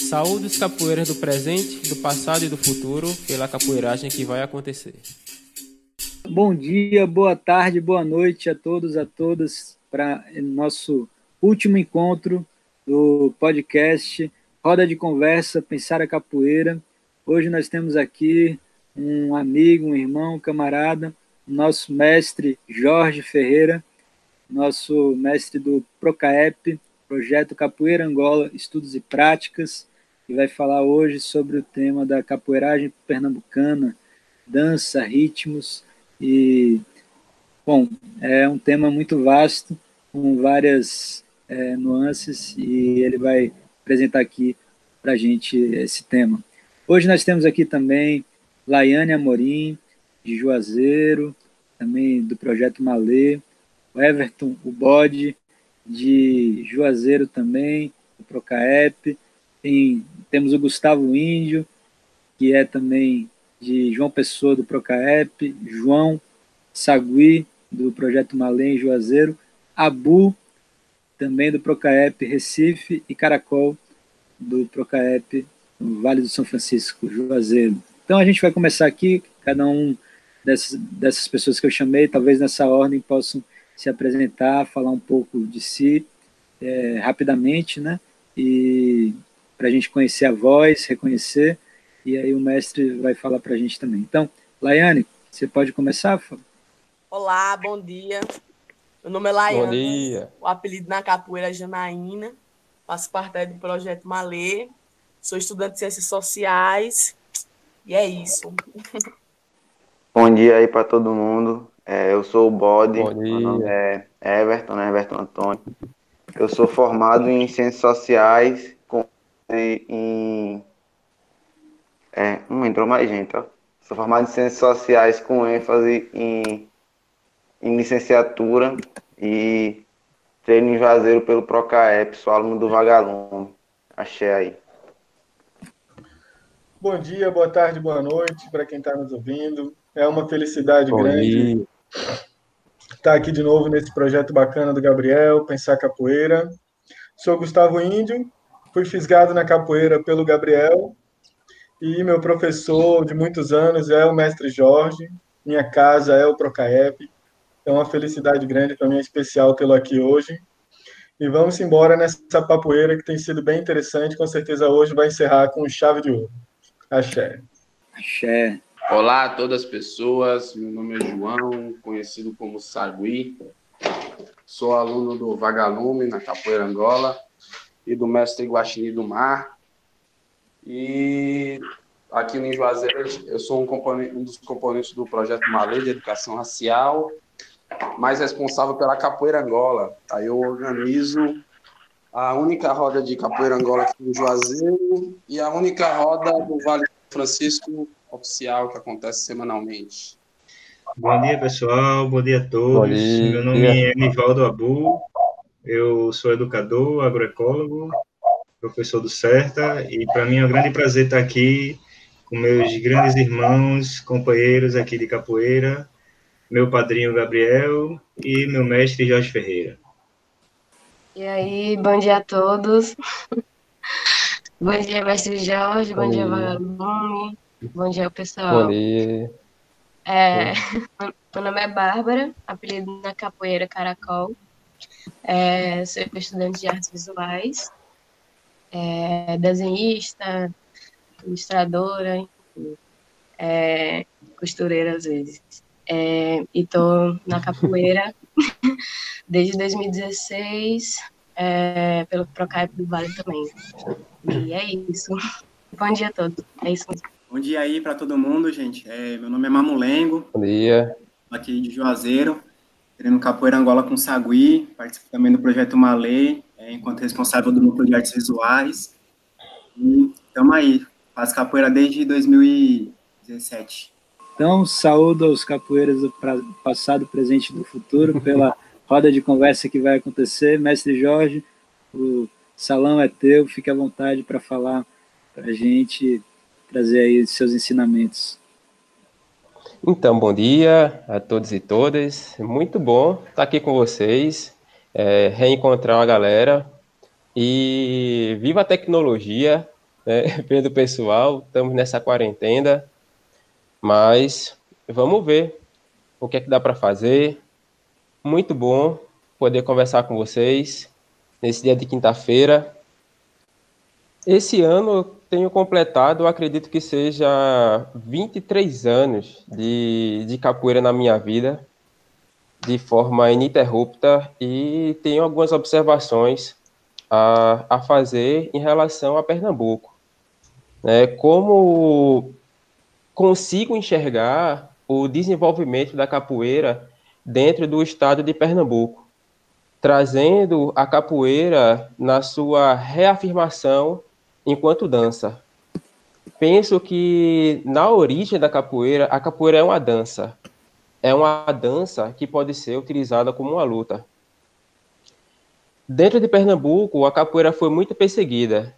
Saúde os capoeiras do presente, do passado e do futuro pela capoeiragem que vai acontecer. Bom dia, boa tarde, boa noite a todos, a todas, para nosso último encontro do podcast Roda de Conversa Pensar a Capoeira. Hoje nós temos aqui um amigo, um irmão, um camarada, nosso mestre Jorge Ferreira, nosso mestre do Procaep, Projeto Capoeira Angola, Estudos e Práticas, que vai falar hoje sobre o tema da capoeiragem pernambucana, dança, ritmos e, bom, é um tema muito vasto, com várias é, nuances e ele vai apresentar aqui para a gente esse tema. Hoje nós temos aqui também Laiane Amorim, de Juazeiro, também do Projeto Malê, o Everton, o Bode, de Juazeiro também, do Procaep, tem, temos o Gustavo Índio, que é também de João Pessoa, do Procaep, João Sagui, do Projeto Malê em Juazeiro, Abu, também do Procaep Recife, e Caracol, do Procaep Vale do São Francisco, Juazeiro. Então a gente vai começar aqui, cada um dessas, dessas pessoas que eu chamei, talvez nessa ordem possam se apresentar, falar um pouco de si é, rapidamente, né? E para a gente conhecer a voz, reconhecer, e aí o mestre vai falar para a gente também. Então, Laiane, você pode começar? Olá, bom dia. Meu nome é Laiane. Bom dia. O apelido na capoeira é Janaína. Faço parte do projeto Malê. Sou estudante de Ciências Sociais e é isso. Bom dia aí para todo mundo. É, eu sou o Bode, meu nome é Everton, né? Everton Antônio. Eu sou formado em Ciências Sociais em... É, não entrou mais gente, ó. Sou formado em Ciências Sociais com ênfase em, em licenciatura e treino em Juazeiro pelo Procaep, sou aluno do Vagalume. Achei aí. Bom dia, boa tarde, boa noite para quem está nos ouvindo. É uma felicidade Bom grande dia. estar aqui de novo nesse projeto bacana do Gabriel, Pensar Capoeira. Sou Gustavo Índio, fui fisgado na capoeira pelo Gabriel e meu professor de muitos anos é o mestre Jorge. Minha casa é o Procaep. É uma felicidade grande para mim, é especial tê-lo aqui hoje. E vamos embora nessa papoeira que tem sido bem interessante. Com certeza hoje vai encerrar com chave de ouro. Axé. Axé. Olá a todas as pessoas, meu nome é João, conhecido como Sagui. Sou aluno do Vagalume, na Capoeira Angola, e do mestre Guaxini do Mar. E aqui no Juazeiro, eu sou um, um, dos componentes do projeto Malê de Educação Racial, mais responsável pela Capoeira Angola. Aí eu organizo a única roda de capoeira Angola aqui no Juazeiro e a única roda do Vale do Francisco oficial que acontece semanalmente. Bom dia, pessoal. Bom dia a todos. Dia. Meu nome é Nivaldo Abu. Eu sou educador, agroecólogo, professor do CERTA e para mim é um grande prazer estar aqui com meus grandes irmãos, companheiros aqui de capoeira, meu padrinho Gabriel e meu mestre Jorge Ferreira. E aí, bom dia a todos. bom dia, mestre Jorge, bom, bom dia, Vagalume, bom dia, pessoal. Bom dia. É, meu nome é Bárbara, apelido na capoeira Caracol. É, sou estudante de artes visuais, é, desenhista, ilustradora, enfim, é, costureira às vezes. É, e tô na capoeira desde 2016, é, pelo Procap do Vale também. E é isso. Bom dia a todos. É isso mesmo. Bom dia aí para todo mundo, gente. É, meu nome é Mamulengo. Bom dia. Aqui de Juazeiro, treino capoeira Angola com Sagui, participo também do projeto Malê, é, enquanto responsável do núcleo de artes visuais. E estamos aí, faço capoeira desde 2017. Então, saúdo aos capoeiras do passado, presente e do futuro pela roda de conversa que vai acontecer. Mestre Jorge, o salão é teu, fique à vontade para falar para a gente, trazer aí seus ensinamentos. Então, bom dia a todos e todas. Muito bom estar aqui com vocês, é, reencontrar a galera. E viva a tecnologia, né, vendo o pessoal, estamos nessa quarentena, mas vamos ver o que é que dá para fazer. Muito bom poder conversar com vocês nesse dia de quinta-feira. Esse ano tenho completado, acredito que seja 23 anos de, de capoeira na minha vida, de forma ininterrupta, e tenho algumas observações a, a fazer em relação a Pernambuco. Né? Como consigo enxergar o desenvolvimento da capoeira dentro do estado de Pernambuco, trazendo a capoeira na sua reafirmação enquanto dança. Penso que na origem da capoeira, a capoeira é uma dança. É uma dança que pode ser utilizada como uma luta. Dentro de Pernambuco, a capoeira foi muito perseguida.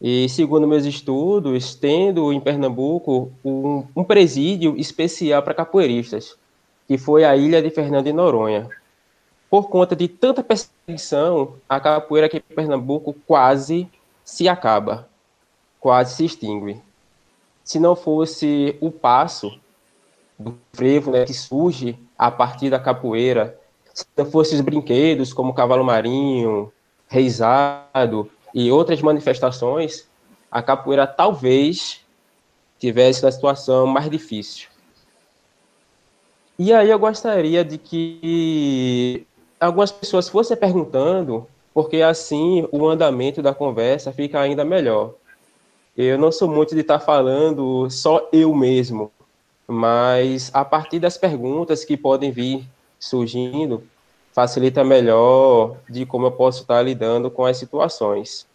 E, segundo meus estudos, tendo em Pernambuco um, um presídio especial para capoeiristas, que foi a ilha de Fernando de Noronha. Por conta de tanta perseguição, a capoeira aqui em Pernambuco quase se acaba, quase se extingue. Se não fosse o passo do frevo né, que surge a partir da capoeira, se não fossem os brinquedos como cavalo marinho, reizado, e outras manifestações, a capoeira talvez tivesse uma situação mais difícil. E aí eu gostaria de que algumas pessoas fossem perguntando, porque assim o andamento da conversa fica ainda melhor. Eu não sou muito de estar falando só eu mesmo, mas a partir das perguntas que podem vir surgindo, facilita melhor de como eu posso estar lidando com as situações.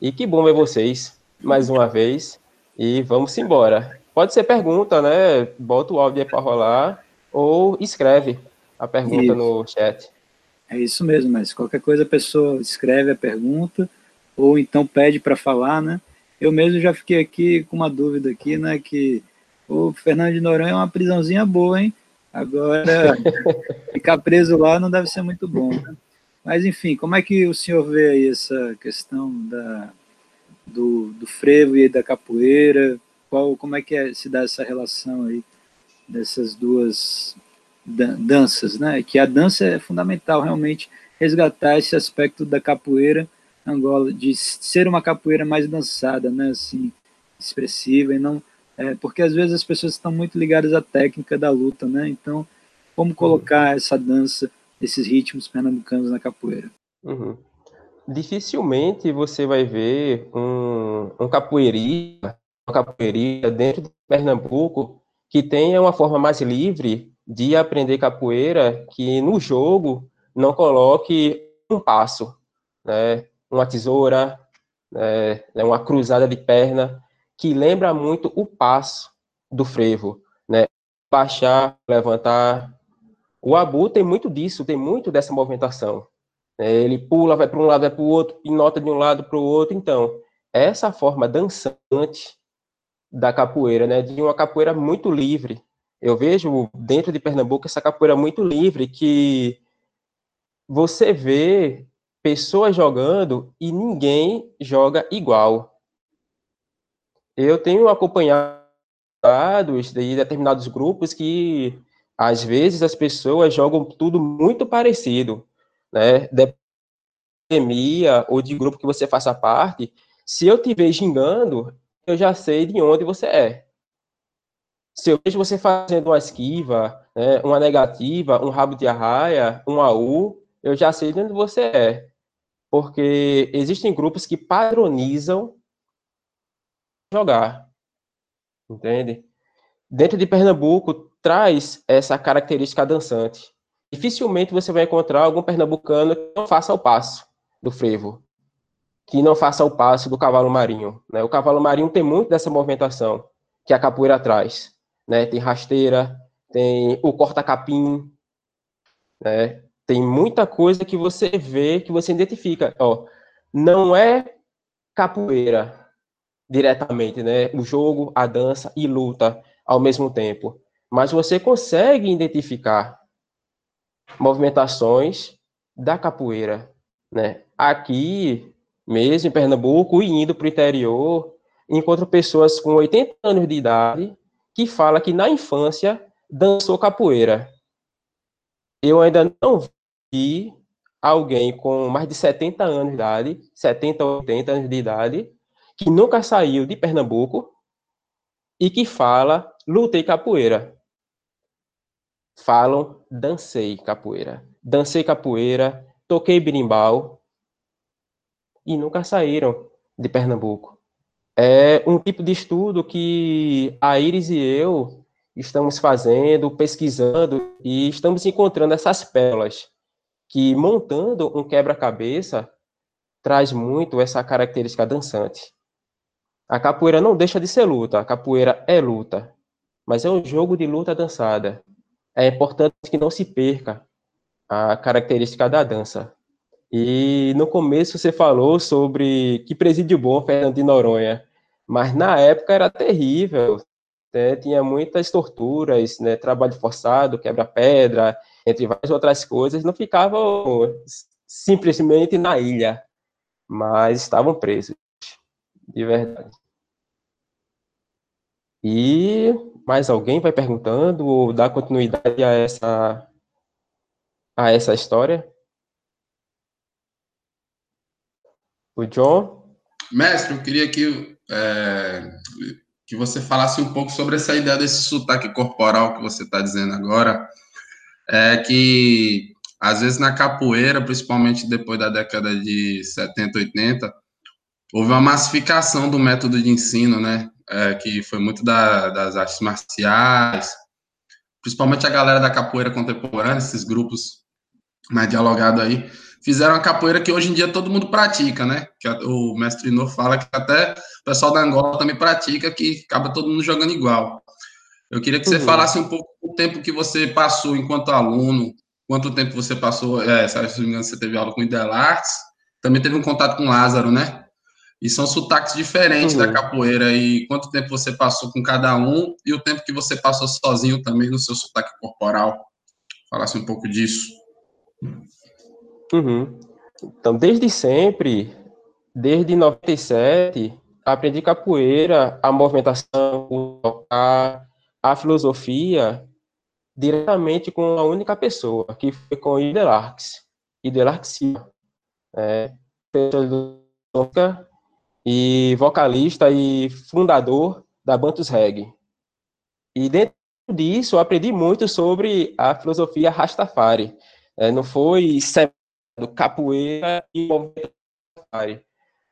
E que bom ver vocês mais uma vez. E vamos embora. Pode ser pergunta, né? Bota o áudio aí para rolar ou escreve a pergunta isso. no chat. É isso mesmo, mas qualquer coisa a pessoa escreve a pergunta ou então pede para falar, né? Eu mesmo já fiquei aqui com uma dúvida aqui, né? Que o Fernando de Noronha é uma prisãozinha boa, hein? Agora, ficar preso lá não deve ser muito bom. Né? Mas, enfim, como é que o senhor vê aí essa questão da, do, do frevo e da capoeira? Qual, como é que é, se dá essa relação aí dessas duas danças, né? Que a dança é fundamental, realmente, resgatar esse aspecto da capoeira Angola, de ser uma capoeira mais dançada, né? Assim, expressiva e não é, porque às vezes as pessoas estão muito ligadas à técnica da luta, né? Então, como uhum. colocar essa dança, esses ritmos pernambucanos na capoeira? Uhum. Dificilmente você vai ver um, um capoeirista, uma capoeirista dentro de Pernambuco que tenha uma forma mais livre de aprender capoeira, que no jogo não coloque um passo, né? uma tesoura, né? uma cruzada de perna, que lembra muito o passo do frevo, né? Baixar, levantar. O abu tem muito disso, tem muito dessa movimentação. Né? Ele pula, vai para um lado, vai para o outro, pinota de um lado para o outro. Então, essa forma dançante da capoeira, né? De uma capoeira muito livre. Eu vejo dentro de Pernambuco essa capoeira muito livre que você vê pessoas jogando e ninguém joga igual eu tenho acompanhado de determinados grupos que às vezes as pessoas jogam tudo muito parecido, né? De pandemia ou de grupo que você faça parte, se eu te vejo xingando, eu já sei de onde você é. Se eu vejo você fazendo uma esquiva, né, uma negativa, um rabo de arraia, um AU, eu já sei de onde você é. Porque existem grupos que padronizam jogar. Entende? Dentro de Pernambuco, traz essa característica dançante. Dificilmente você vai encontrar algum pernambucano que não faça o passo do frevo, que não faça o passo do cavalo marinho. Né? O cavalo marinho tem muito dessa movimentação que a capoeira traz. Né? Tem rasteira, tem o corta-capim, né? tem muita coisa que você vê, que você identifica. Ó, não é capoeira, diretamente, né? O jogo, a dança e luta ao mesmo tempo. Mas você consegue identificar movimentações da capoeira, né? Aqui mesmo em Pernambuco, e indo para o interior, encontro pessoas com 80 anos de idade que falam que na infância dançou capoeira. Eu ainda não vi alguém com mais de 70 anos de idade, 70 ou 80 anos de idade, que nunca saiu de Pernambuco e que fala lutei capoeira. Falam dancei capoeira. Dancei capoeira, toquei berimbau e nunca saíram de Pernambuco. É um tipo de estudo que a Iris e eu estamos fazendo, pesquisando e estamos encontrando essas pérolas que montando um quebra-cabeça traz muito essa característica dançante. A capoeira não deixa de ser luta, a capoeira é luta, mas é um jogo de luta dançada. É importante que não se perca a característica da dança. E no começo você falou sobre que presídio bom Fernando de Noronha, mas na época era terrível, né? tinha muitas torturas, né? trabalho forçado, quebra-pedra, entre várias outras coisas, não ficavam simplesmente na ilha, mas estavam presos de verdade. E mais alguém vai perguntando ou dá continuidade a essa a essa história? O John? Mestre, eu queria que, é, que você falasse um pouco sobre essa ideia desse sotaque corporal que você está dizendo agora. É que, às vezes, na capoeira, principalmente depois da década de 70, 80, houve uma massificação do método de ensino, né? É, que foi muito da, das artes marciais, principalmente a galera da capoeira contemporânea, esses grupos mais dialogados aí, fizeram a capoeira que hoje em dia todo mundo pratica, né? Que o mestre No fala que até o pessoal da Angola também pratica, que acaba todo mundo jogando igual. Eu queria que você uhum. falasse um pouco do tempo que você passou enquanto aluno, quanto tempo você passou, é, se não me engano, você teve aula com o Idelartes, também teve um contato com o Lázaro, né? E são sotaques diferentes uhum. da capoeira. E quanto tempo você passou com cada um e o tempo que você passou sozinho também no seu sotaque corporal? Falasse um pouco disso. Uhum. Então, desde sempre, desde 97, aprendi capoeira, a movimentação, tocar, a filosofia, diretamente com a única pessoa, que foi com Idelarx. Idelarx Silva. É, e vocalista e fundador da Bantus Reg. E dentro disso, aprendi muito sobre a filosofia Rastafari. É, não foi capoeira e movimento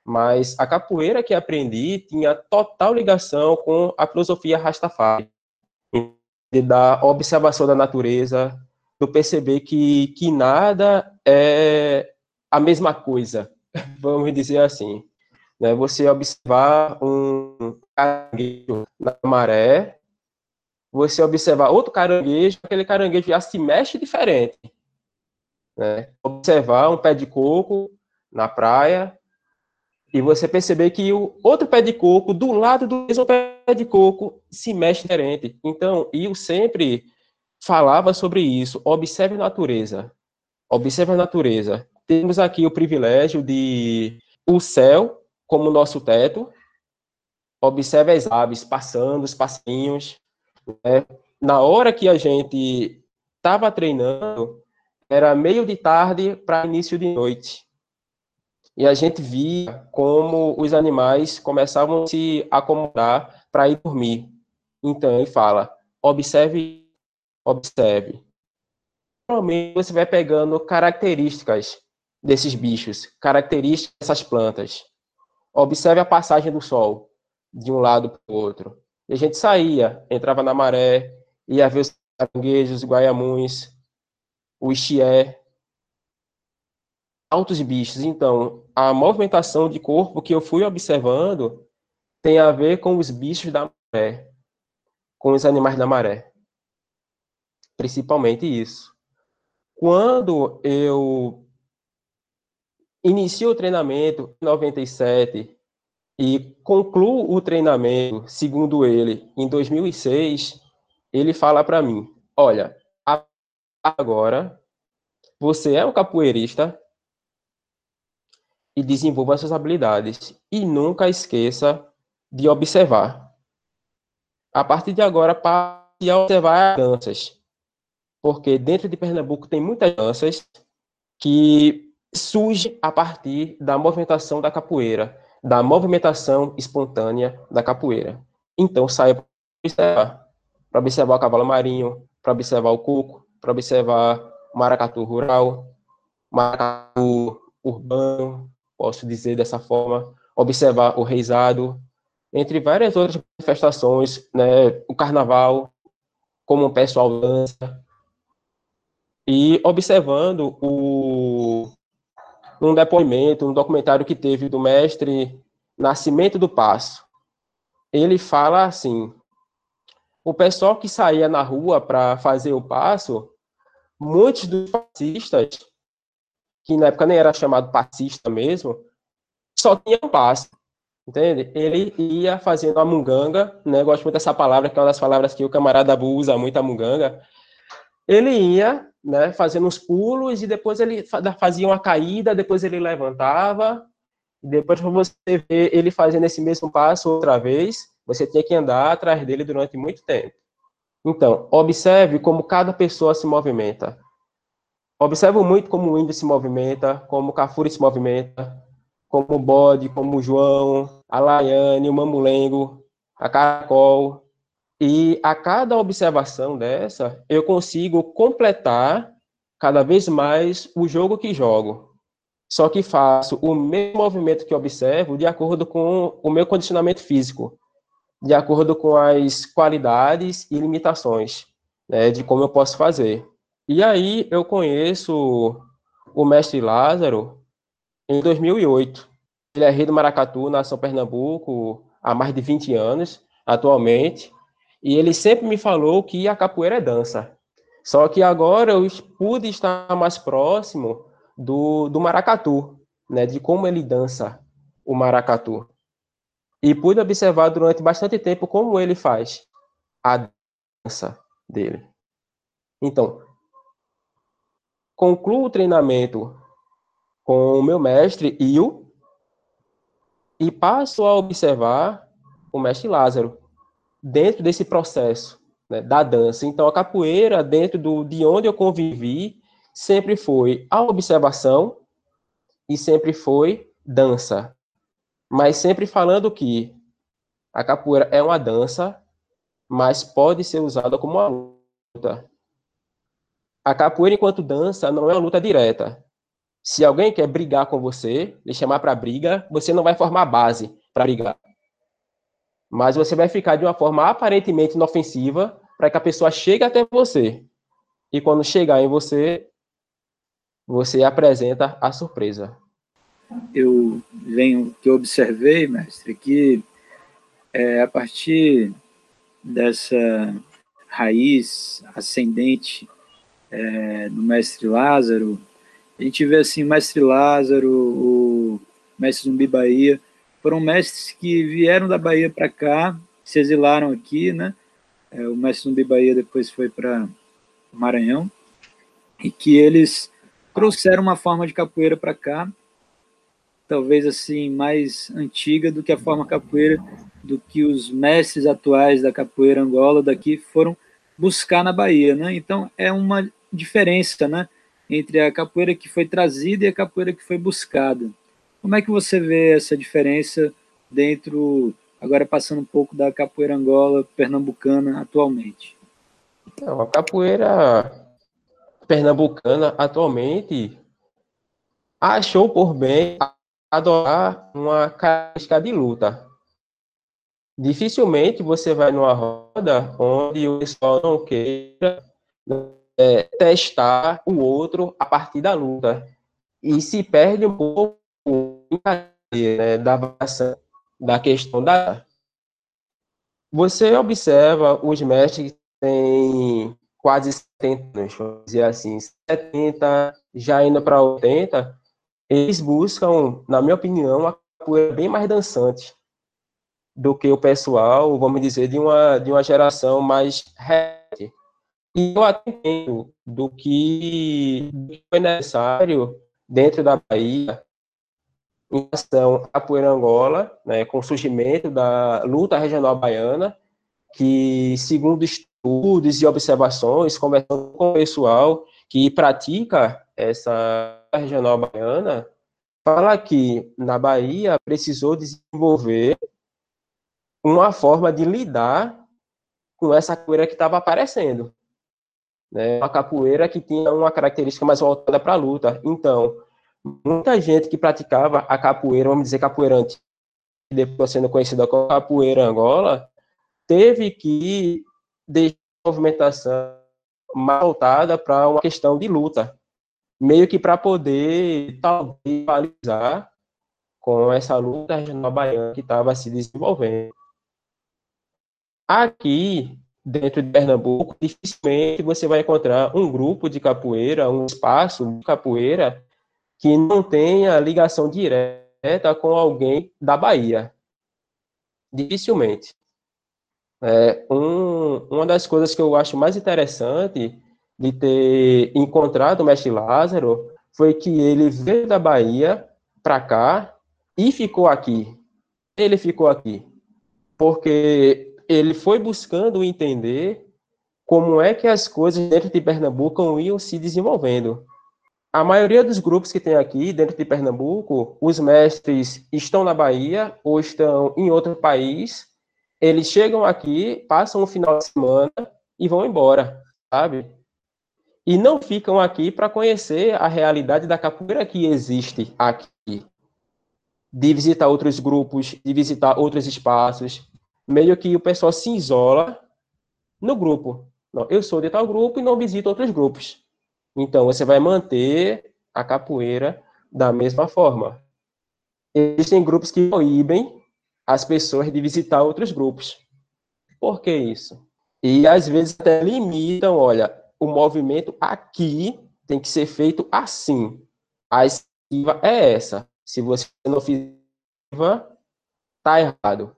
mas a capoeira que aprendi tinha total ligação com a filosofia Rastafari, da observação da natureza, do perceber que, que nada é a mesma coisa, vamos dizer assim né, você observar um caranguejo na maré, você observar outro caranguejo, aquele caranguejo já se mexe diferente. Né? Observar um pé de coco na praia e você perceber que o outro pé de coco do lado do mesmo pé de coco se mexe diferente. Então, eu sempre falava sobre isso. Observe a natureza. Observe a natureza. Temos aqui o privilégio de o céu como nosso teto. Observe as aves passando, os passinhos. Né? Na hora que a gente estava treinando, era meio de tarde para início de noite. E a gente via como os animais começavam a se acomodar para ir dormir. Então, ele fala: observe, observe. Normalmente você vai pegando características desses bichos, características dessas plantas. Observe a passagem do sol de um lado para o outro. E a gente saía, entrava na maré, ia ver os caranguejos, guaiamuns, o ixié, altos bichos. Então, a movimentação de corpo que eu fui observando tem a ver com os bichos da maré, com os animais da maré. Principalmente isso. Quando eu inicio o treinamento em 97 e concluo o treinamento, segundo ele, em 2006, ele fala para mim: olha, agora você é um capoeirista, e desenvolva suas habilidades. E nunca esqueça de observar. A partir de agora, passe a observar danças. Porque dentro de Pernambuco tem muitas danças que surgem a partir da movimentação da capoeira, da movimentação espontânea da capoeira. Então, saia para observar. Para observar o cavalo marinho, para observar o coco, para observar maracatu rural, maracatu urbano, posso dizer dessa forma, observar o reizado, entre várias outras manifestações, né, o carnaval, como o pessoal dança, e observando o, um depoimento, um documentário que teve do mestre Nascimento do Passo. Ele fala assim: o pessoal que saía na rua para fazer o passo, muitos dos fascistas que na época nem era chamado passista mesmo, só tinha um passo, entende? Ele ia fazendo a munganga, né? gosto muito dessa palavra, que é uma das palavras que o camarada Abu usa muito, a munganga. Ele ia, né, fazendo os pulos e depois ele fazia uma caída, depois ele levantava, depois para você ver ele fazendo esse mesmo passo outra vez, você tinha que andar atrás dele durante muito tempo. Então, observe como cada pessoa se movimenta. Observo muito como o índio se movimenta, como o Cafuri se movimenta, como o Bode, como o João, a Laiane, o Mamulengo, a Caracol. E a cada observação dessa, eu consigo completar cada vez mais o jogo que jogo. Só que faço o mesmo movimento que observo de acordo com o meu condicionamento físico, de acordo com as qualidades e limitações né, de como eu posso fazer. E aí eu conheço o mestre Lázaro em 2008. Ele é rei do Maracatu, na São Pernambuco, há mais de 20 anos, atualmente. E ele sempre me falou que a capoeira é dança. Só que agora eu pude estar mais próximo do, do maracatu, né, de como ele dança o maracatu. E pude observar durante bastante tempo como ele faz a dança dele. Então, concluo o treinamento com o meu mestre, Il, e passo a observar o mestre Lázaro dentro desse processo né, da dança. Então, a capoeira, dentro do, de onde eu convivi, sempre foi a observação e sempre foi dança. Mas sempre falando que a capoeira é uma dança, mas pode ser usada como uma luta a capoeira enquanto dança não é uma luta direta. Se alguém quer brigar com você, lhe chamar para briga, você não vai formar base para brigar. Mas você vai ficar de uma forma aparentemente inofensiva para que a pessoa chegue até você. E quando chegar em você, você apresenta a surpresa. Eu venho que eu observei, mestre, que é, a partir dessa raiz ascendente é, do mestre Lázaro, a gente vê assim, o mestre Lázaro, o mestre Zumbi Bahia, foram mestres que vieram da Bahia para cá, se exilaram aqui, né? É, o mestre Zumbi Bahia depois foi para Maranhão, e que eles trouxeram uma forma de capoeira para cá, talvez assim, mais antiga do que a forma capoeira do que os mestres atuais da capoeira Angola daqui foram buscar na Bahia, né? Então é uma diferença né, entre a capoeira que foi trazida e a capoeira que foi buscada. Como é que você vê essa diferença dentro, agora passando um pouco da capoeira Angola pernambucana atualmente? Então, a capoeira pernambucana atualmente achou por bem adorar uma característica de luta. Dificilmente você vai numa roda onde o pessoal não queira é, testar o outro a partir da luta. E se perde um pouco né, da da questão da. Você observa os mestres que têm quase 70 anos, vamos dizer assim, 70, já indo para 80, eles buscam, na minha opinião, uma capoeira bem mais dançante do que o pessoal, vamos dizer, de uma, de uma geração mais recente. E eu atendo do que foi necessário dentro da Bahia em relação à capoeira Angola, né, com o surgimento da luta regional baiana, que, segundo estudos e observações, conversando com o pessoal que pratica essa regional baiana, fala que na Bahia precisou desenvolver uma forma de lidar com essa capoeira que estava aparecendo. Né? Uma capoeira que tinha uma característica mais voltada para a luta. Então, muita gente que praticava a capoeira, vamos dizer capoeira antiga, depois sendo conhecida como capoeira Angola, teve que deixar a movimentação mais voltada para uma questão de luta, meio que para poder talvez rivalizar com essa luta regional baiana que estava se desenvolvendo. Aqui, dentro de Pernambuco, dificilmente você vai encontrar um grupo de capoeira, um espaço de capoeira que não tenha ligação direta com alguém da Bahia. Dificilmente. É, um, uma das coisas que eu acho mais interessante de ter encontrado o mestre Lázaro foi que ele veio da Bahia para cá e ficou aqui. Ele ficou aqui. Porque ele foi buscando entender como é que as coisas dentro de Pernambuco iam se desenvolvendo. A maioria dos grupos que tem aqui dentro de Pernambuco, os mestres estão na Bahia ou estão em outro país. Eles chegam aqui, passam um final de semana e vão embora, sabe? E não ficam aqui para conhecer a realidade da capoeira que existe aqui. De visitar outros grupos, de visitar outros espaços. Meio que o pessoal se isola no grupo. Não, eu sou de tal grupo e não visito outros grupos. Então, você vai manter a capoeira da mesma forma. Existem grupos que proíbem as pessoas de visitar outros grupos. Por que isso? E às vezes até limitam, olha, o movimento aqui tem que ser feito assim. A esquiva é essa. Se você não fizer, tá errado.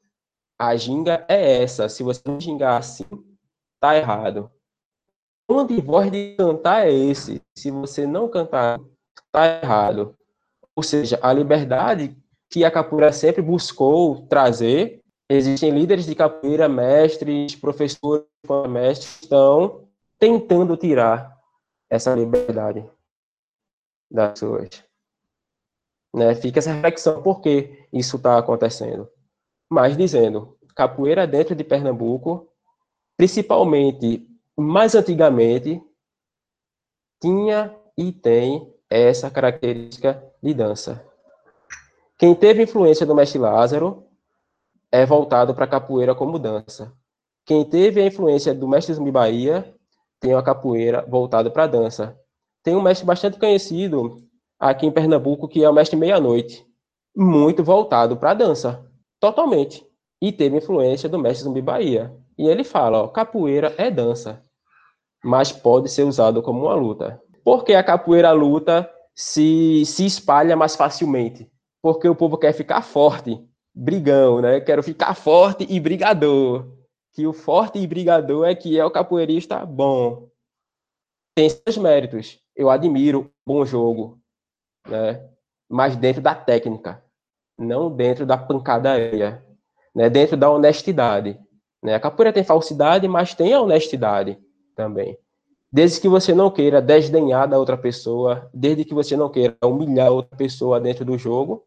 A ginga é essa. Se você não gingar assim, tá errado tom de voz de cantar é esse. Se você não cantar, está errado. Ou seja, a liberdade que a capoeira sempre buscou trazer. Existem líderes de capoeira, mestres, professores, mestres, estão tentando tirar essa liberdade das pessoas. Né? Fica essa reflexão por que isso está acontecendo. Mas dizendo, capoeira dentro de Pernambuco, principalmente mais antigamente, tinha e tem essa característica de dança. Quem teve influência do mestre Lázaro é voltado para capoeira como dança. Quem teve a influência do mestre Zumbi Bahia tem a capoeira voltada para a dança. Tem um mestre bastante conhecido aqui em Pernambuco que é o mestre Meia-Noite, muito voltado para a dança, totalmente. E teve influência do mestre Zumbi Bahia. E ele fala, ó, capoeira é dança mas pode ser usado como uma luta. Por que a capoeira luta se, se espalha mais facilmente? Porque o povo quer ficar forte, brigão, né? Quero ficar forte e brigador. Que o forte e brigador é que é o capoeirista bom. Tem seus méritos. Eu admiro bom jogo, né? Mas dentro da técnica, não dentro da pancadaria, né? Dentro da honestidade. Né? A capoeira tem falsidade, mas tem a honestidade também. Desde que você não queira desdenhar da outra pessoa, desde que você não queira humilhar outra pessoa dentro do jogo,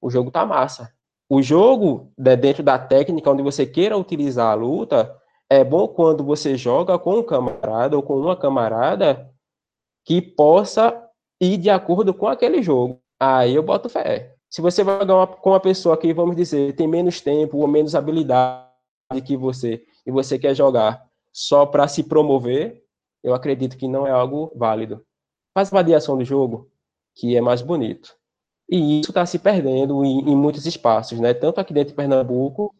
o jogo tá massa. O jogo, né, dentro da técnica onde você queira utilizar a luta, é bom quando você joga com um camarada ou com uma camarada que possa ir de acordo com aquele jogo. Aí eu boto fé. Se você vai jogar com uma pessoa que, vamos dizer, tem menos tempo ou menos habilidade que você, e você quer jogar só para se promover, eu acredito que não é algo válido. Faz variação do jogo, que é mais bonito. E isso está se perdendo em, em, muitos espaços, né? Tanto aqui dentro de Pernambuco,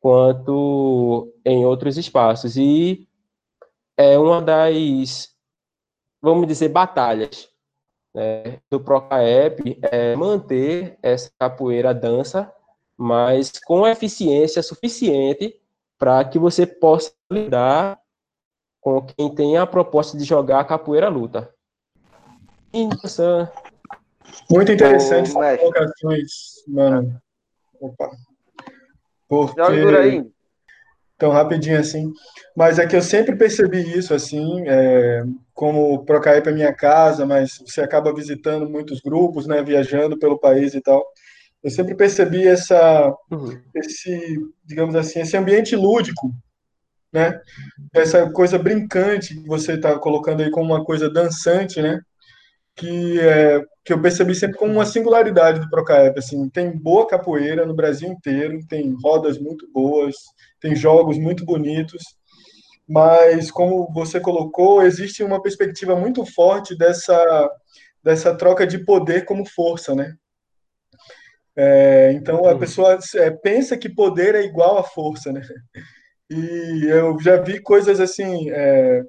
quanto em outros espaços. E é uma das, vamos dizer, batalhas né, do Procaep é manter essa capoeira dança, mas com eficiência suficiente para que você possa lidar com quem tem a proposta de jogar capoeira luta. Então, Muito interessante Ô, essas colocações, mano. Opa. Porque... Joga aí. Então, rapidinho assim. Mas é que eu sempre percebi isso, assim, é, como Procaep é minha casa, mas você acaba visitando muitos grupos, né, viajando pelo país e tal. Eu sempre percebi essa, uhum. esse, digamos assim, esse ambiente lúdico, né? Essa coisa brincante que você está colocando aí como uma coisa dançante, né? Que, é, que eu percebi sempre como uma singularidade do Procaep, assim, tem boa capoeira no Brasil inteiro, tem rodas muito boas, tem jogos muito bonitos, mas como você colocou, existe uma perspectiva muito forte dessa dessa troca de poder como força, né? É, então a pessoa é, pensa que poder é igual a força, né? E eu já vi coisas assim, é,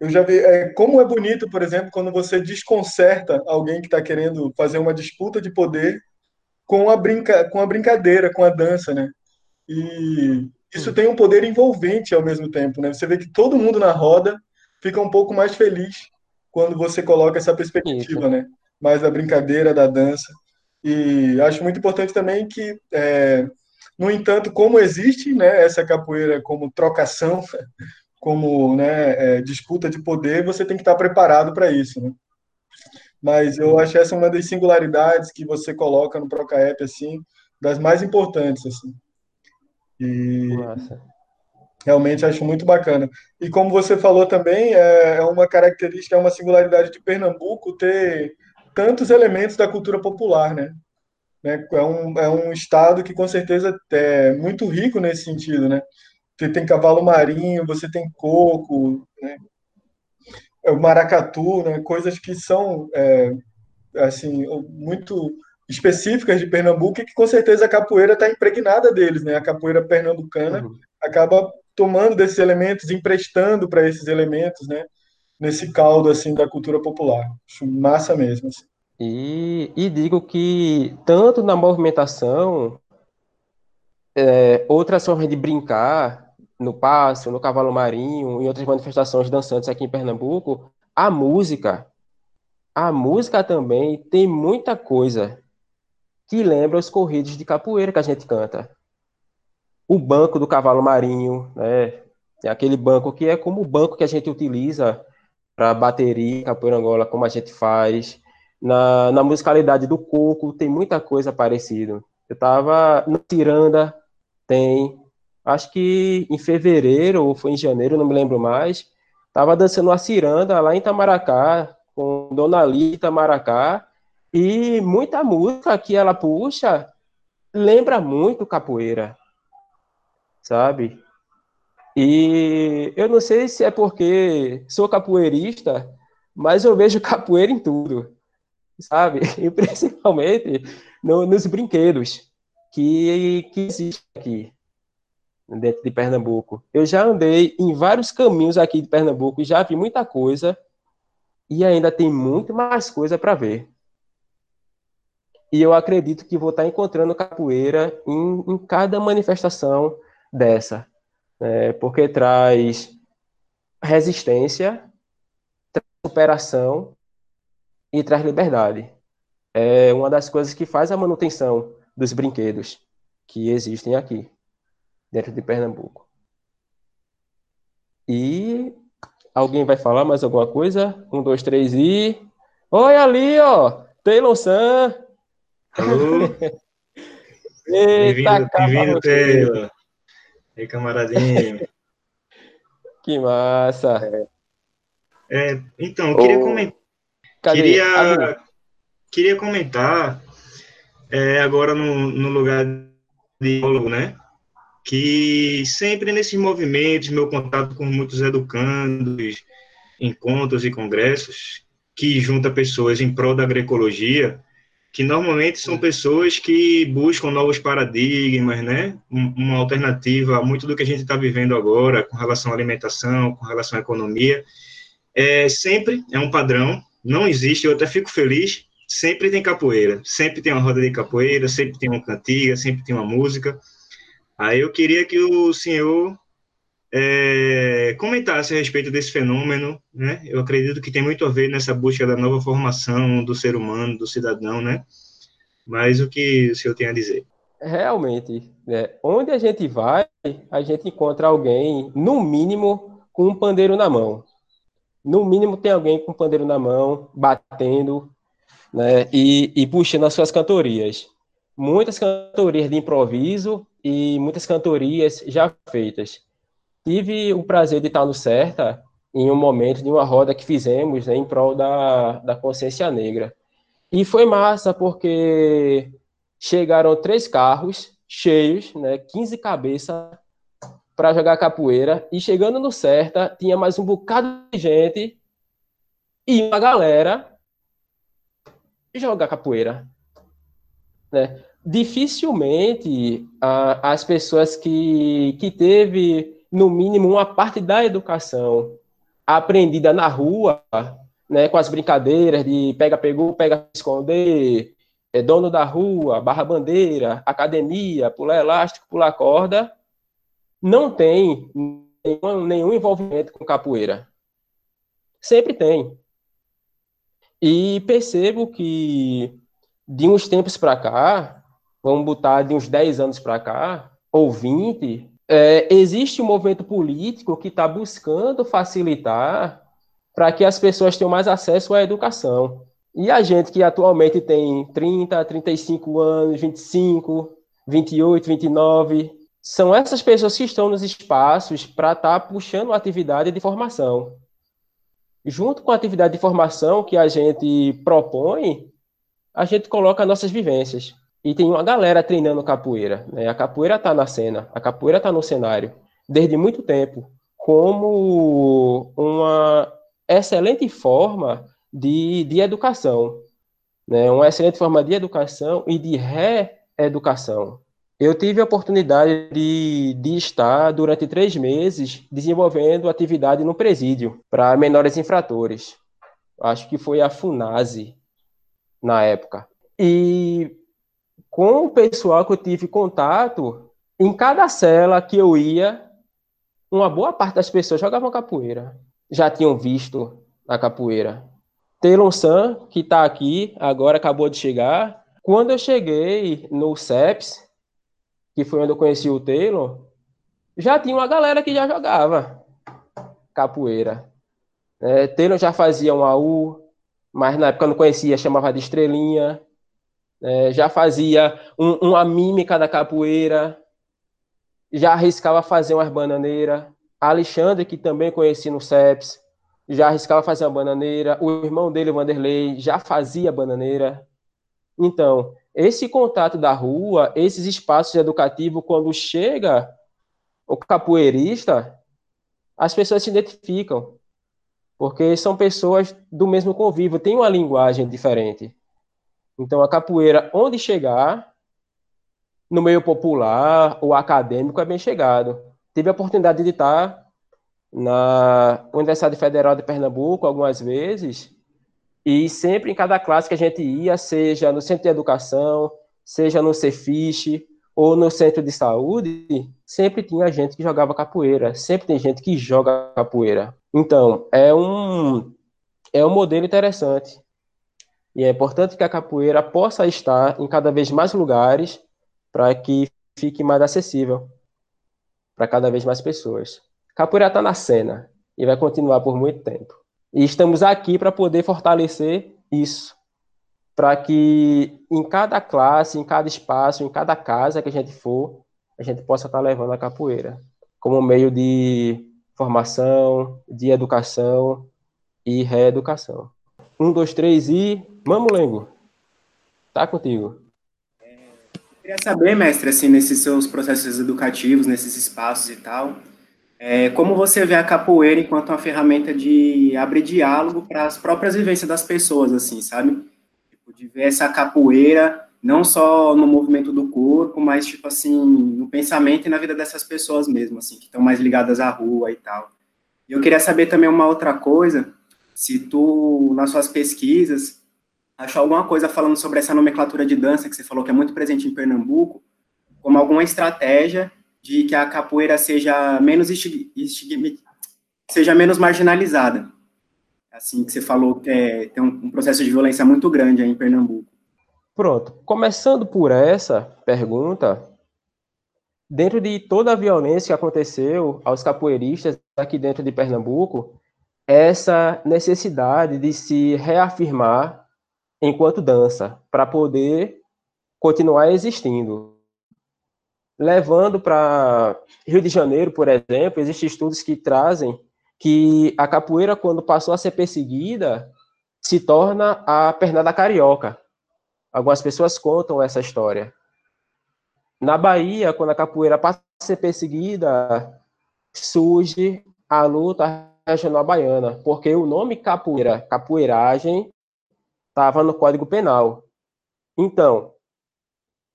eu já vi é, como é bonito, por exemplo, quando você desconcerta alguém que está querendo fazer uma disputa de poder com a brinca, com a brincadeira, com a dança, né? E isso tem um poder envolvente ao mesmo tempo, né? Você vê que todo mundo na roda fica um pouco mais feliz quando você coloca essa perspectiva, né? Mais da brincadeira, da dança. E acho muito importante também que, é, no entanto, como existe né, essa capoeira como trocação, como né, é, disputa de poder, você tem que estar preparado para isso, né? Mas eu acho essa uma das singularidades que você coloca no Procaep, assim, das mais importantes, assim. E Nossa. realmente acho muito bacana. E como você falou também, é, é uma característica, é uma singularidade de Pernambuco ter tantos elementos da cultura popular, né? né? É, um, é um estado que com certeza é muito rico nesse sentido, né? Você tem cavalo marinho, você tem coco, né? É o maracatu, né? Coisas que são é, assim muito específicas de Pernambuco e que com certeza a capoeira está impregnada deles, né? A capoeira pernambucana uhum. acaba tomando desses elementos, emprestando para esses elementos, né? Nesse caldo assim da cultura popular. Acho massa mesmo. Assim. E, e digo que tanto na movimentação, é, outras formas de brincar no passo, no cavalo marinho, em outras manifestações dançantes aqui em Pernambuco, a música, a música também tem muita coisa que lembra os corridos de capoeira que a gente canta. O banco do cavalo marinho, né? Tem aquele banco que é como o banco que a gente utiliza para bateria, capoeira angola, como a gente faz. Na, na musicalidade do coco, tem muita coisa parecida. Eu estava no Tiranda, tem. Acho que em fevereiro ou foi em janeiro, não me lembro mais. Estava dançando a ciranda lá em Itamaracá, com Dona Lita Maracá, e muita música que ela puxa lembra muito capoeira, sabe? E eu não sei se é porque sou capoeirista, mas eu vejo capoeira em tudo, sabe? E principalmente no, nos brinquedos que, que existem aqui dentro de Pernambuco. Eu já andei em vários caminhos aqui de Pernambuco já vi muita coisa e ainda tem muito mais coisa para ver. E eu acredito que vou estar encontrando capoeira em, em cada manifestação dessa, né? porque traz resistência, traz superação e traz liberdade. É uma das coisas que faz a manutenção dos brinquedos que existem aqui, dentro de Pernambuco. E alguém vai falar mais alguma coisa? Um, dois, três e. Oi ali, ó! Taylor San! Alô? Bem-vindo, bem-vindo, Taylor. Ei, camaradinho. que massa. É, é então, eu queria comentar. Queria, queria comentar é, agora no, no lugar de biólogo, né? Que sempre nesses movimentos, meu contato com muitos educandos, encontros e congressos, que junta pessoas em prol da agroecologia, que normalmente são pessoas que buscam novos paradigmas, né? Uma alternativa a muito do que a gente está vivendo agora, com relação à alimentação, com relação à economia. É, sempre é um padrão, não existe, eu até fico feliz, sempre tem capoeira, sempre tem uma roda de capoeira, sempre tem uma cantiga, sempre tem uma música. Aí eu queria que o senhor é, comentasse a respeito desse fenômeno, né? Eu acredito que tem muito a ver nessa busca da nova formação do ser humano, do cidadão, né? Mas o que o senhor tem a dizer? Realmente, né? onde a gente vai, a gente encontra alguém, no mínimo, com um pandeiro na mão. No mínimo, tem alguém com um pandeiro na mão, batendo, né? E, e puxando as suas cantorias. Muitas cantorias de improviso e muitas cantorias já feitas. Tive o prazer de estar no CERTA em um momento de uma roda que fizemos né, em prol da, da consciência negra. E foi massa, porque chegaram três carros cheios, né, 15 cabeças, para jogar capoeira. E chegando no Certa, tinha mais um bocado de gente e uma galera jogar capoeira. Né? Dificilmente a, as pessoas que, que teve, no mínimo, uma parte da educação aprendida na rua, né, com as brincadeiras de pega, pegou, pega, esconder, é dono da rua, barra bandeira, academia, pular elástico, pular corda, não tem nenhum, nenhum envolvimento com capoeira. Sempre tem. E percebo que de uns tempos para cá, vamos botar de uns 10 anos para cá, ou 20, é, existe um movimento político que está buscando facilitar para que as pessoas tenham mais acesso à educação. E a gente que atualmente tem 30, 35 anos, 25, 28, 29, são essas pessoas que estão nos espaços para estar tá puxando a atividade de formação. Junto com a atividade de formação que a gente propõe, a gente coloca nossas vivências. E tem uma galera treinando capoeira. Né? A capoeira está na cena, a capoeira está no cenário, desde muito tempo, como uma excelente forma de, de educação, né? uma excelente forma de educação e de reeducação. Eu tive a oportunidade de, de estar durante três meses desenvolvendo atividade no presídio para menores infratores. Acho que foi a FUNASE na época. E com o pessoal que eu tive contato, em cada cela que eu ia, uma boa parte das pessoas jogavam capoeira. Já tinham visto a capoeira. Taylor San, que está aqui, agora acabou de chegar. Quando eu cheguei no CEPS, que foi onde eu conheci o Taylor, já tinha uma galera que já jogava capoeira. É, Taylor já fazia um AU, mas na época eu não conhecia, chamava de estrelinha. É, já fazia um, uma mímica da capoeira, já arriscava fazer umas bananeiras. Alexandre, que também conheci no CEPS, já arriscava fazer uma bananeira. O irmão dele, Vanderlei, já fazia bananeira. Então, esse contato da rua, esses espaços educativos, quando chega o capoeirista, as pessoas se identificam, porque são pessoas do mesmo convívio, têm uma linguagem diferente. Então, a capoeira, onde chegar, no meio popular ou acadêmico, é bem chegado. Tive a oportunidade de estar na Universidade Federal de Pernambuco algumas vezes, e sempre em cada classe que a gente ia, seja no centro de educação, seja no Cefiche ou no centro de saúde, sempre tinha gente que jogava capoeira, sempre tem gente que joga capoeira. Então, é um é um modelo interessante. E é importante que a capoeira possa estar em cada vez mais lugares para que fique mais acessível para cada vez mais pessoas. Capoeira está na cena e vai continuar por muito tempo. E estamos aqui para poder fortalecer isso, para que em cada classe, em cada espaço, em cada casa que a gente for, a gente possa estar tá levando a capoeira como meio de formação, de educação e reeducação. Um, dois, três e Mamulengo. Tá contigo. Eu queria saber, mestre, assim, nesses seus processos educativos, nesses espaços e tal, é, como você vê a capoeira enquanto uma ferramenta de abrir diálogo para as próprias vivências das pessoas, assim, sabe? Tipo, de ver essa capoeira não só no movimento do corpo, mas, tipo assim, no pensamento e na vida dessas pessoas mesmo, assim, que estão mais ligadas à rua e tal. E eu queria saber também uma outra coisa, se tu, nas suas pesquisas, achou alguma coisa falando sobre essa nomenclatura de dança que você falou que é muito presente em Pernambuco, como alguma estratégia de que a capoeira seja menos seja menos marginalizada. Assim que você falou que é, tem um, um processo de violência muito grande aí em Pernambuco. Pronto. Começando por essa pergunta, dentro de toda a violência que aconteceu aos capoeiristas aqui dentro de Pernambuco, essa necessidade de se reafirmar enquanto dança, para poder continuar existindo. Levando para Rio de Janeiro, por exemplo, existem estudos que trazem que a capoeira, quando passou a ser perseguida, se torna a pernada carioca. Algumas pessoas contam essa história. Na Bahia, quando a capoeira passa a ser perseguida, surge a luta regional baiana, porque o nome capoeira, capoeiragem, estava no Código Penal. Então,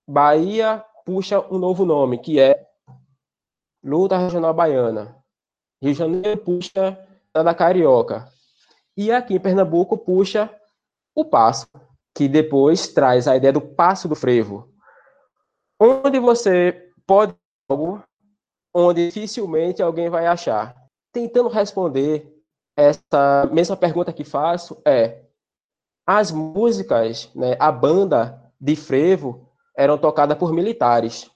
Bahia puxa um novo nome, que é Luta Regional Baiana. Rio de Janeiro puxa da Carioca. E aqui em Pernambuco puxa o passo, que depois traz a ideia do passo do frevo. Onde você pode algo onde dificilmente alguém vai achar. Tentando responder essa mesma pergunta que faço é as músicas, né, a banda de frevo eram tocadas por militares.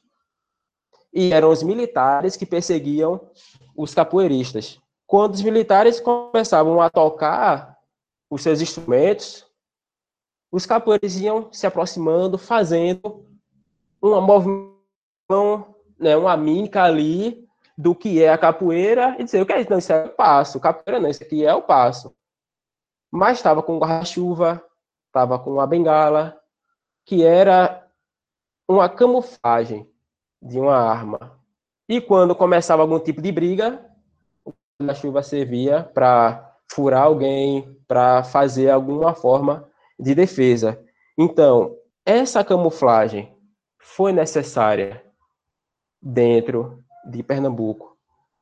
E eram os militares que perseguiam os capoeiristas. Quando os militares começavam a tocar os seus instrumentos, os capoeiristas iam se aproximando, fazendo uma movimentação, né, uma mímica ali do que é a capoeira e dizer, o que é isso? Não, isso é o passo. Capoeira não, isso aqui é o passo. Mas estava com guarda-chuva, estava com uma bengala, que era uma camuflagem de uma arma. E quando começava algum tipo de briga, a chuva servia para furar alguém, para fazer alguma forma de defesa. Então, essa camuflagem foi necessária dentro de Pernambuco.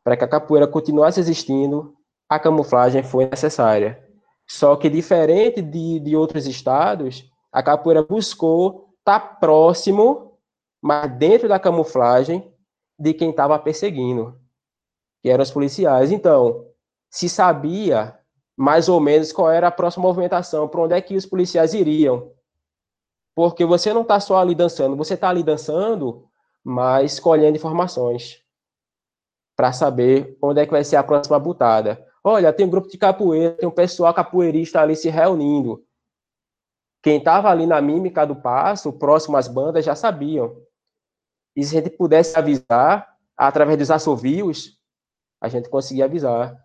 Para que a capoeira continuasse existindo, a camuflagem foi necessária. Só que, diferente de, de outros estados, a capoeira buscou estar tá próximo, mas dentro da camuflagem, de quem estava perseguindo, que eram os policiais. Então, se sabia mais ou menos qual era a próxima movimentação, para onde é que os policiais iriam. Porque você não está só ali dançando, você está ali dançando, mas colhendo informações para saber onde é que vai ser a próxima butada. Olha, tem um grupo de capoeira, tem um pessoal capoeirista ali se reunindo. Quem estava ali na mímica do passo, próximo às bandas, já sabiam. E se a gente pudesse avisar, através dos assovios, a gente conseguia avisar.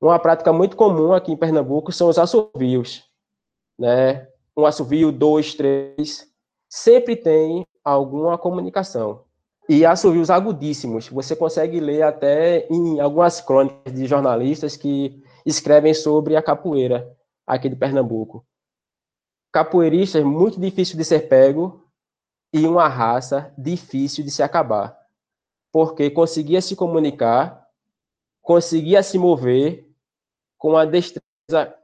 Uma prática muito comum aqui em Pernambuco são os assovios. Né? Um assovio, dois, três, sempre tem alguma comunicação. E assovios agudíssimos. Você consegue ler até em algumas crônicas de jornalistas que escrevem sobre a capoeira aqui de Pernambuco. Capoeiristas muito difícil de ser pego, e uma raça difícil de se acabar, porque conseguia se comunicar, conseguia se mover com uma destreza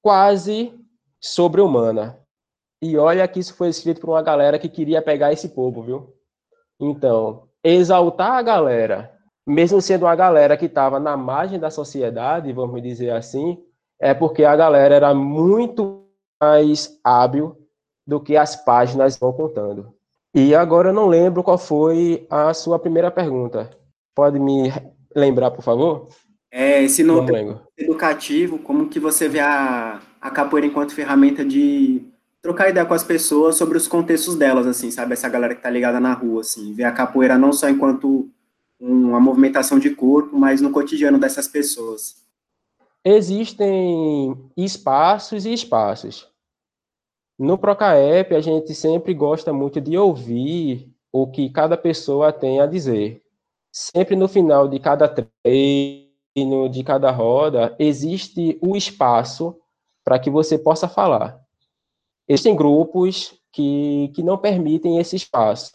quase sobre-humana. E olha que isso foi escrito por uma galera que queria pegar esse povo, viu? Então, exaltar a galera, mesmo sendo uma galera que estava na margem da sociedade, vamos dizer assim, é porque a galera era muito mais hábil do que as páginas vão contando. E agora eu não lembro qual foi a sua primeira pergunta. Pode me lembrar, por favor? É, esse no educativo, como que você vê a, a capoeira enquanto ferramenta de trocar ideia com as pessoas sobre os contextos delas, assim, sabe? Essa galera que tá ligada na rua, assim, ver a capoeira não só enquanto uma movimentação de corpo, mas no cotidiano dessas pessoas. Existem espaços e espaços. No Procaep, a gente sempre gosta muito de ouvir o que cada pessoa tem a dizer. Sempre no final de cada treino, de cada roda, existe o espaço para que você possa falar. Existem grupos que, que não permitem esse espaço,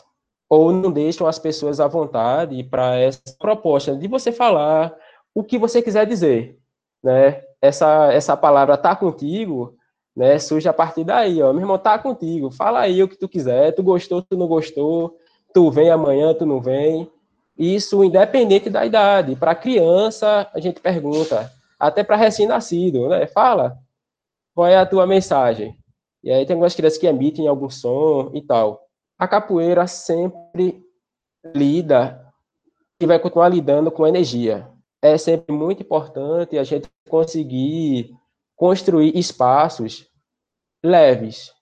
ou não deixam as pessoas à vontade para essa proposta de você falar o que você quiser dizer. Né? Essa, essa palavra está contigo né? Surge a partir daí, ó. Meu irmão, tá contigo. Fala aí o que tu quiser. Tu gostou, tu não gostou. Tu vem amanhã, tu não vem. Isso independente da idade. Para criança, a gente pergunta, até para recém-nascido, né? Fala, qual é a tua mensagem? E aí tem algumas crianças que emitem algum som e tal. A capoeira sempre lida e vai continuar lidando com energia. É sempre muito importante a gente conseguir construir espaços leves,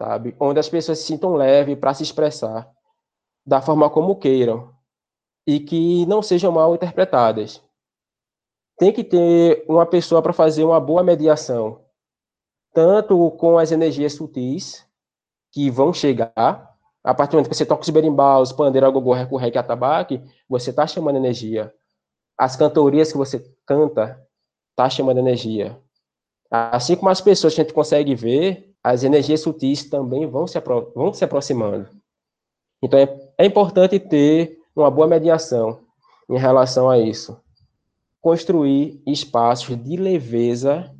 sabe? Onde as pessoas se sintam leves para se expressar da forma como queiram e que não sejam mal interpretadas. Tem que ter uma pessoa para fazer uma boa mediação, tanto com as energias sutis que vão chegar, a partir do momento que você toca os berimbaus, pandeiro, agogô, recurrec e atabaque, você está chamando energia. As cantorias que você canta, está chamando energia. Assim como as pessoas que a gente consegue ver, as energias sutis também vão se, vão se aproximando. Então, é, é importante ter uma boa mediação em relação a isso. Construir espaços de leveza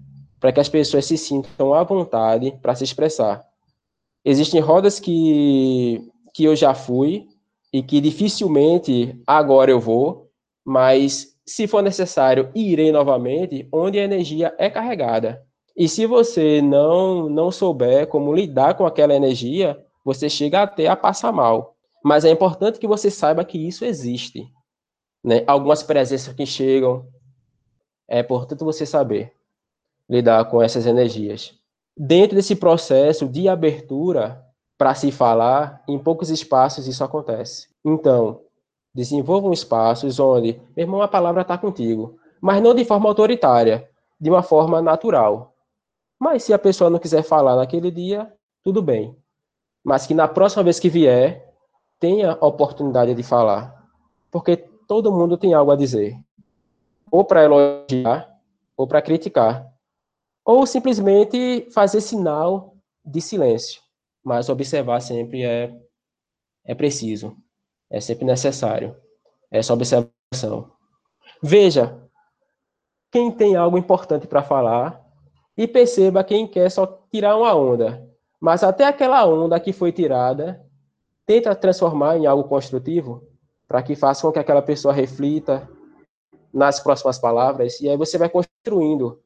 para que as pessoas se sintam à vontade para se expressar. Existem rodas que, que eu já fui e que dificilmente agora eu vou, mas se for necessário, irei novamente onde a energia é carregada. E se você não não souber como lidar com aquela energia, você chega até a passar mal. Mas é importante que você saiba que isso existe. Né? Algumas presenças que chegam, é importante você saber lidar com essas energias. Dentro desse processo de abertura para se falar, em poucos espaços isso acontece. Então, desenvolvam espaços onde, meu irmão, a palavra está contigo, mas não de forma autoritária, de uma forma natural. Mas se a pessoa não quiser falar naquele dia, tudo bem. Mas que na próxima vez que vier, tenha oportunidade de falar, porque todo mundo tem algo a dizer, ou para elogiar, ou para criticar, ou simplesmente fazer sinal de silêncio, mas observar sempre é, é preciso, é sempre necessário, essa observação. Veja quem tem algo importante para falar e perceba quem quer só tirar uma onda, mas até aquela onda que foi tirada tenta transformar em algo construtivo, para que faça com que aquela pessoa reflita nas próximas palavras, e aí você vai construindo.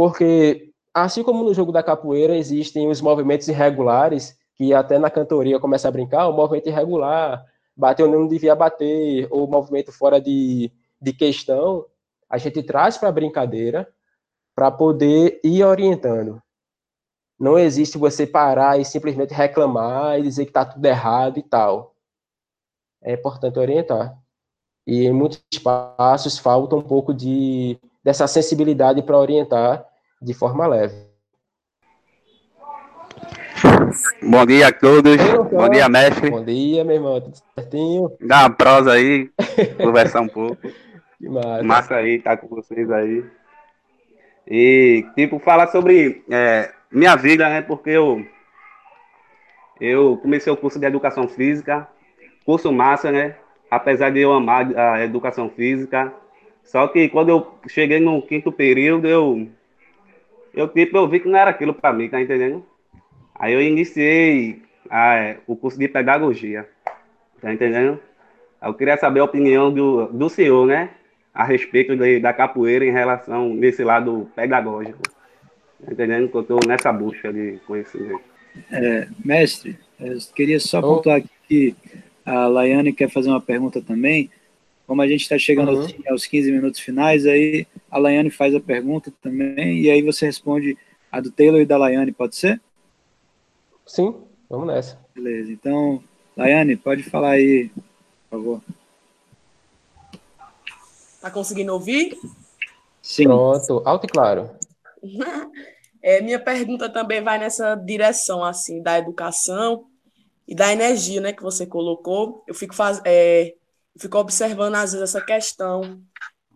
Porque, assim como no jogo da capoeira, existem os movimentos irregulares, que até na cantoria começa a brincar, o movimento irregular, bater onde não devia bater, ou movimento fora de, de questão, a gente traz para a brincadeira para poder ir orientando. Não existe você parar e simplesmente reclamar e dizer que está tudo errado e tal. É importante orientar. E em muitos espaços falta um pouco de, dessa sensibilidade para orientar de forma leve. Bom dia a todos. Bom dia, mestre. Bom dia, meu irmão. Tudo certinho? Dá uma prosa aí, conversar um pouco. Que massa. massa aí, tá com vocês aí. E, tipo, falar sobre é, minha vida, né? Porque eu, eu comecei o curso de educação física, curso massa, né? Apesar de eu amar a educação física, só que quando eu cheguei no quinto período, eu, eu tipo, eu vi que não era aquilo para mim, tá entendendo? Aí eu iniciei a, o curso de pedagogia, tá entendendo? Eu queria saber a opinião do, do senhor, né? A respeito de, da capoeira em relação nesse lado pedagógico. Entendendo que eu estou nessa busca de conhecimento. É, mestre, eu queria só oh. pontuar aqui que a Laiane quer fazer uma pergunta também. Como a gente está chegando uhum. aos 15 minutos finais, aí a Laiane faz a pergunta também, e aí você responde a do Taylor e da Laiane, pode ser? Sim, vamos nessa. Beleza, então, Laiane, pode falar aí, por favor. Tá conseguindo ouvir? Sim. Pronto, alto e claro. É, minha pergunta também vai nessa direção, assim, da educação e da energia, né, que você colocou. Eu fico, faz, é, fico observando, às vezes, essa questão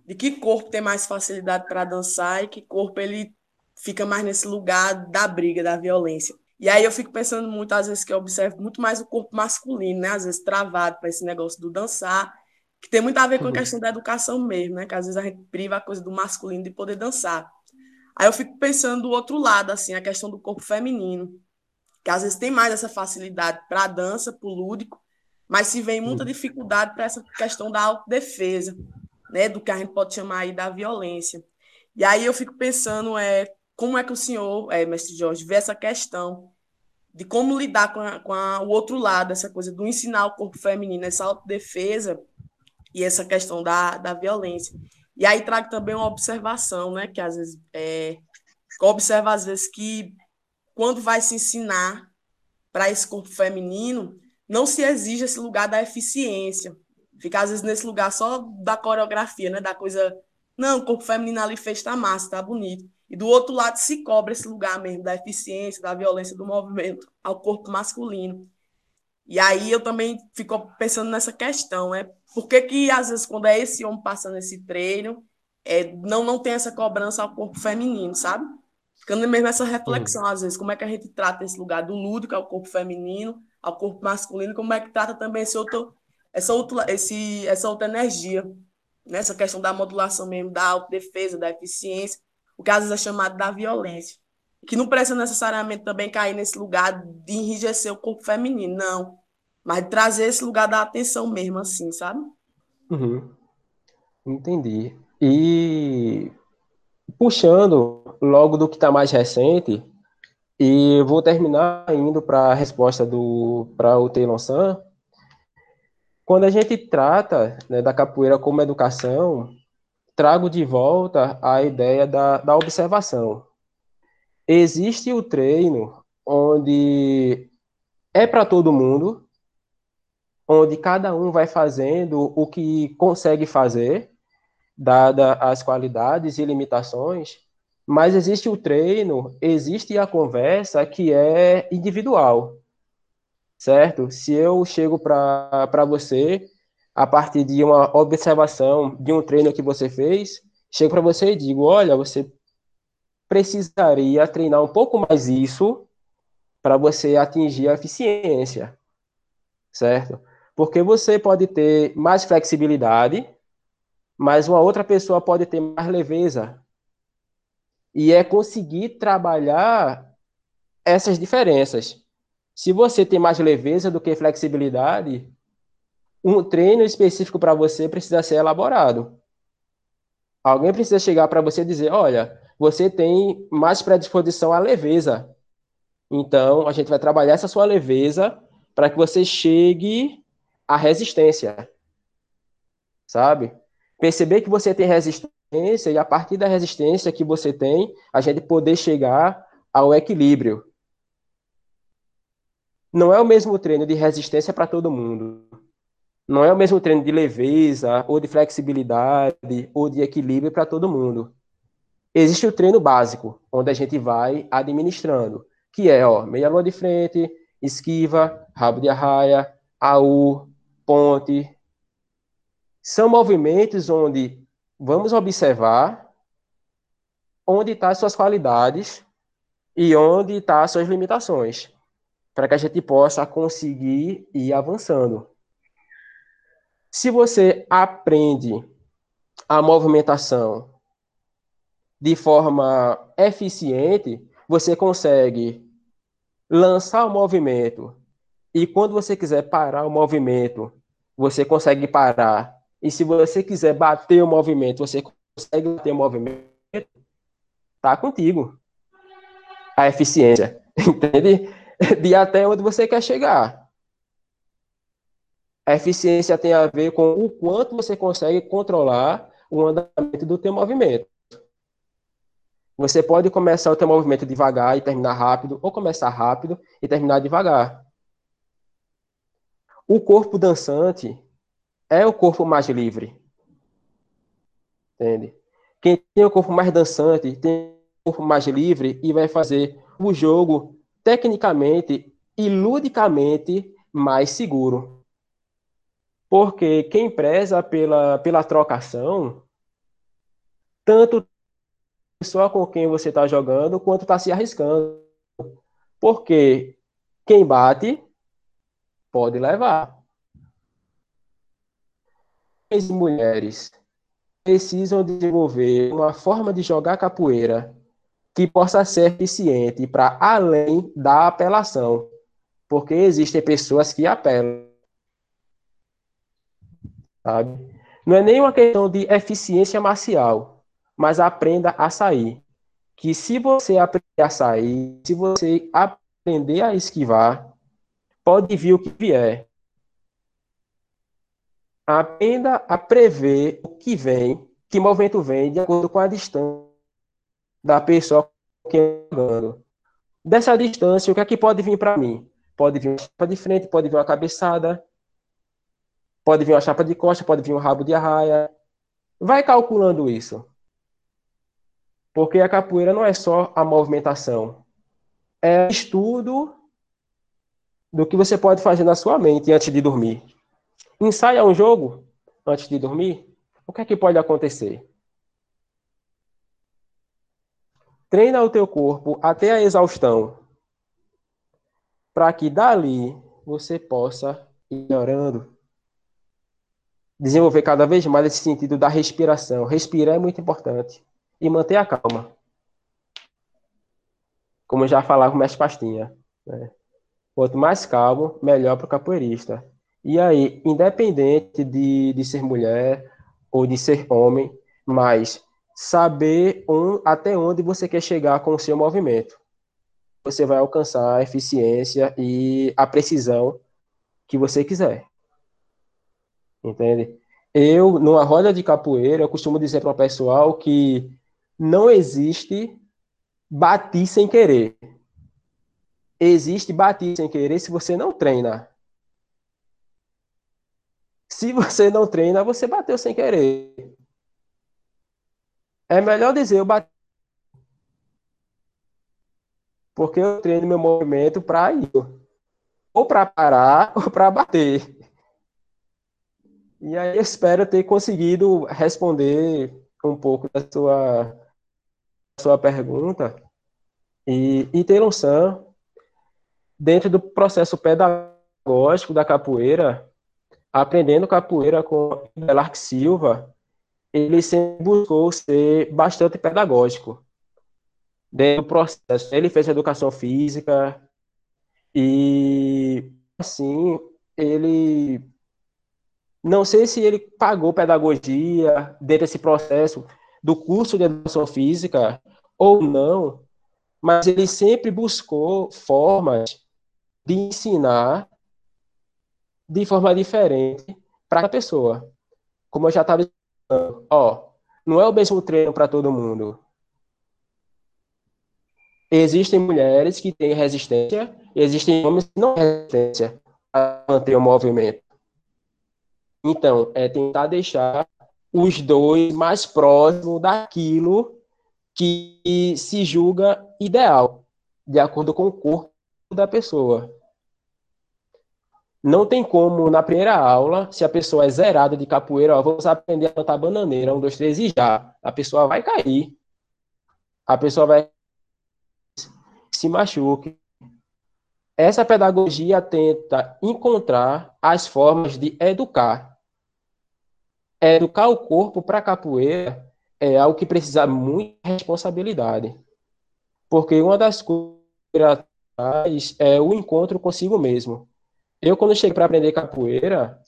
de que corpo tem mais facilidade para dançar e que corpo ele fica mais nesse lugar da briga, da violência. E aí eu fico pensando muito, às vezes, que eu observo muito mais o corpo masculino, né, às vezes travado para esse negócio do dançar, que tem muito a ver com a uhum. questão da educação mesmo, né, que às vezes a gente priva a coisa do masculino de poder dançar. Aí eu fico pensando do outro lado, assim, a questão do corpo feminino, que às vezes tem mais essa facilidade para a dança, para o lúdico, mas se vem muita dificuldade para essa questão da autodefesa, né, do que a gente pode chamar aí da violência. E aí eu fico pensando, é, como é que o senhor, é, mestre Jorge, vê essa questão de como lidar com, a, com a, o outro lado, essa coisa do ensinar o corpo feminino, essa autodefesa e essa questão da, da violência. E aí trago também uma observação, né, que às vezes é, observa às vezes que quando vai se ensinar para esse corpo feminino, não se exige esse lugar da eficiência. Fica, às vezes, nesse lugar só da coreografia, né? Da coisa. Não, o corpo feminino ali fez, tá massa, tá bonito. E do outro lado se cobra esse lugar mesmo da eficiência, da violência do movimento ao corpo masculino. E aí eu também fico pensando nessa questão, né? Por que, que às vezes, quando é esse homem passando esse treino, é, não, não tem essa cobrança ao corpo feminino, sabe? Ficando mesmo essa reflexão, às vezes, como é que a gente trata esse lugar do lúdico ao corpo feminino, ao corpo masculino, como é que trata também esse outro, essa, outra, esse, essa outra energia, nessa né? questão da modulação mesmo, da autodefesa, da eficiência, o que às vezes é chamado da violência. Que não precisa necessariamente também cair nesse lugar de enrijecer o corpo feminino, não. Mas trazer esse lugar da atenção mesmo, assim, sabe? Uhum. Entendi. E puxando logo do que está mais recente, e vou terminar indo para a resposta do para o Taylor San. Quando a gente trata né, da capoeira como educação, trago de volta a ideia da, da observação. Existe o treino onde é para todo mundo, onde cada um vai fazendo o que consegue fazer, dada as qualidades e limitações, mas existe o treino, existe a conversa que é individual, certo? Se eu chego para você a partir de uma observação de um treino que você fez, chego para você e digo: olha, você precisaria treinar um pouco mais isso para você atingir a eficiência, certo? Porque você pode ter mais flexibilidade, mas uma outra pessoa pode ter mais leveza, e é conseguir trabalhar essas diferenças. Se você tem mais leveza do que flexibilidade, um treino específico para você precisa ser elaborado. Alguém precisa chegar para você e dizer: olha, você tem mais predisposição à leveza. Então, a gente vai trabalhar essa sua leveza para que você chegue à resistência. Sabe? Perceber que você tem resistência resistência e a partir da resistência que você tem, a gente poder chegar ao equilíbrio. Não é o mesmo treino de resistência para todo mundo. Não é o mesmo treino de leveza, ou de flexibilidade, ou de equilíbrio para todo mundo. Existe o treino básico, onde a gente vai administrando, que é, ó, meia lua de frente, esquiva, rabo de arraia, AU, ponte. São movimentos onde vamos observar onde estão tá as suas qualidades e onde estão tá as suas limitações, para que a gente possa conseguir ir avançando. Se você aprende a movimentação de forma eficiente, você consegue lançar o movimento e quando você quiser parar o movimento, você consegue parar e se você quiser bater o movimento, você consegue bater o movimento, tá contigo. A eficiência, entende? De até onde você quer chegar. A eficiência tem a ver com o quanto você consegue controlar o andamento do teu movimento. Você pode começar o teu movimento devagar e terminar rápido, ou começar rápido e terminar devagar. O corpo dançante, é o corpo mais livre. Entende? Quem tem o corpo mais dançante tem o corpo mais livre e vai fazer o jogo tecnicamente e ludicamente mais seguro. Porque quem preza pela, pela trocação, tanto pessoa com quem você está jogando, quanto está se arriscando. Porque quem bate pode levar homens e mulheres precisam desenvolver uma forma de jogar capoeira que possa ser eficiente para além da apelação, porque existem pessoas que apelam. sabe? Não é nem uma questão de eficiência marcial, mas aprenda a sair. Que se você aprender a sair, se você aprender a esquivar, pode vir o que vier. Aprenda a prever o que vem, que movimento vem, de acordo com a distância da pessoa que está jogando. Dessa distância, o que é que pode vir para mim? Pode vir uma chapa de frente, pode vir uma cabeçada, pode vir uma chapa de costa, pode vir um rabo de arraia. Vai calculando isso. Porque a capoeira não é só a movimentação. É estudo do que você pode fazer na sua mente antes de dormir. Ensaia um jogo antes de dormir. O que é que pode acontecer? Treina o teu corpo até a exaustão, para que dali você possa ir melhorando. Desenvolver cada vez mais esse sentido da respiração. Respirar é muito importante. E manter a calma. Como já falava o mestre Pastinha. Né? Quanto mais calmo, melhor para o capoeirista. E aí, independente de, de ser mulher ou de ser homem, mas saber um, até onde você quer chegar com o seu movimento. Você vai alcançar a eficiência e a precisão que você quiser. Entende? Eu, numa roda de capoeira, eu costumo dizer para o pessoal que não existe bater sem querer. Existe bater sem querer se você não treina. Se você não treina, você bateu sem querer. É melhor dizer eu bati. Porque eu treino meu movimento para ir. Ou para parar, ou para bater. E aí espero ter conseguido responder um pouco da sua, sua pergunta. E, e ter noção, dentro do processo pedagógico da capoeira, aprendendo capoeira com Belarque Silva, ele sempre buscou ser bastante pedagógico dentro do processo. Ele fez educação física e, assim, ele. Não sei se ele pagou pedagogia dentro desse processo do curso de educação física ou não, mas ele sempre buscou formas de ensinar de forma diferente para a pessoa. Como eu já estava ó, não é o mesmo treino para todo mundo. Existem mulheres que têm resistência, existem homens que não têm resistência a manter o movimento. Então, é tentar deixar os dois mais próximos daquilo que se julga ideal, de acordo com o corpo da pessoa. Não tem como, na primeira aula, se a pessoa é zerada de capoeira, ó, vamos aprender a plantar bananeira, um, dois, três e já. A pessoa vai cair. A pessoa vai se machuque. Essa pedagogia tenta encontrar as formas de educar. Educar o corpo para capoeira é algo que precisa muita responsabilidade. Porque uma das coisas é o encontro consigo mesmo. Eu, quando cheguei para aprender capoeira,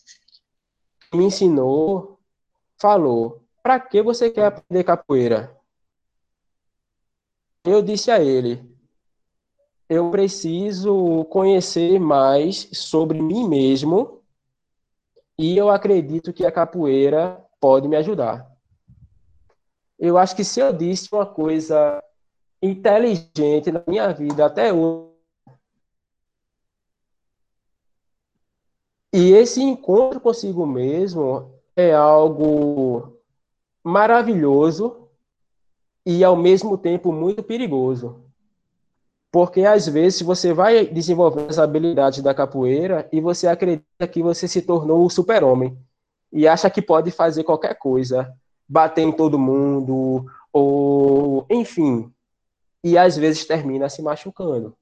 me ensinou, falou: para que você quer aprender capoeira? Eu disse a ele: eu preciso conhecer mais sobre mim mesmo e eu acredito que a capoeira pode me ajudar. Eu acho que se eu disse uma coisa inteligente na minha vida até hoje, E esse encontro consigo mesmo é algo maravilhoso e ao mesmo tempo muito perigoso. Porque às vezes você vai desenvolvendo as habilidades da capoeira e você acredita que você se tornou o super-homem e acha que pode fazer qualquer coisa, bater em todo mundo ou enfim, e às vezes termina se machucando.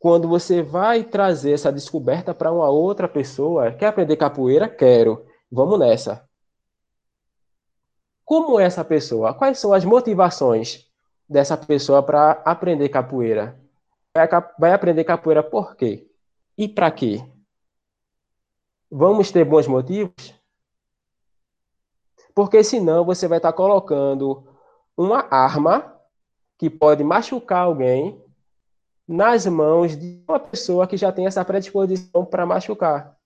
Quando você vai trazer essa descoberta para uma outra pessoa, quer aprender capoeira? Quero. Vamos nessa. Como é essa pessoa? Quais são as motivações dessa pessoa para aprender capoeira? Vai, aprender capoeira por quê? E para quê? vamos ter bons motivos? Porque senão você vai estar colocando uma arma que pode machucar alguém nas mãos de uma pessoa que já tem essa predisposição para machucar.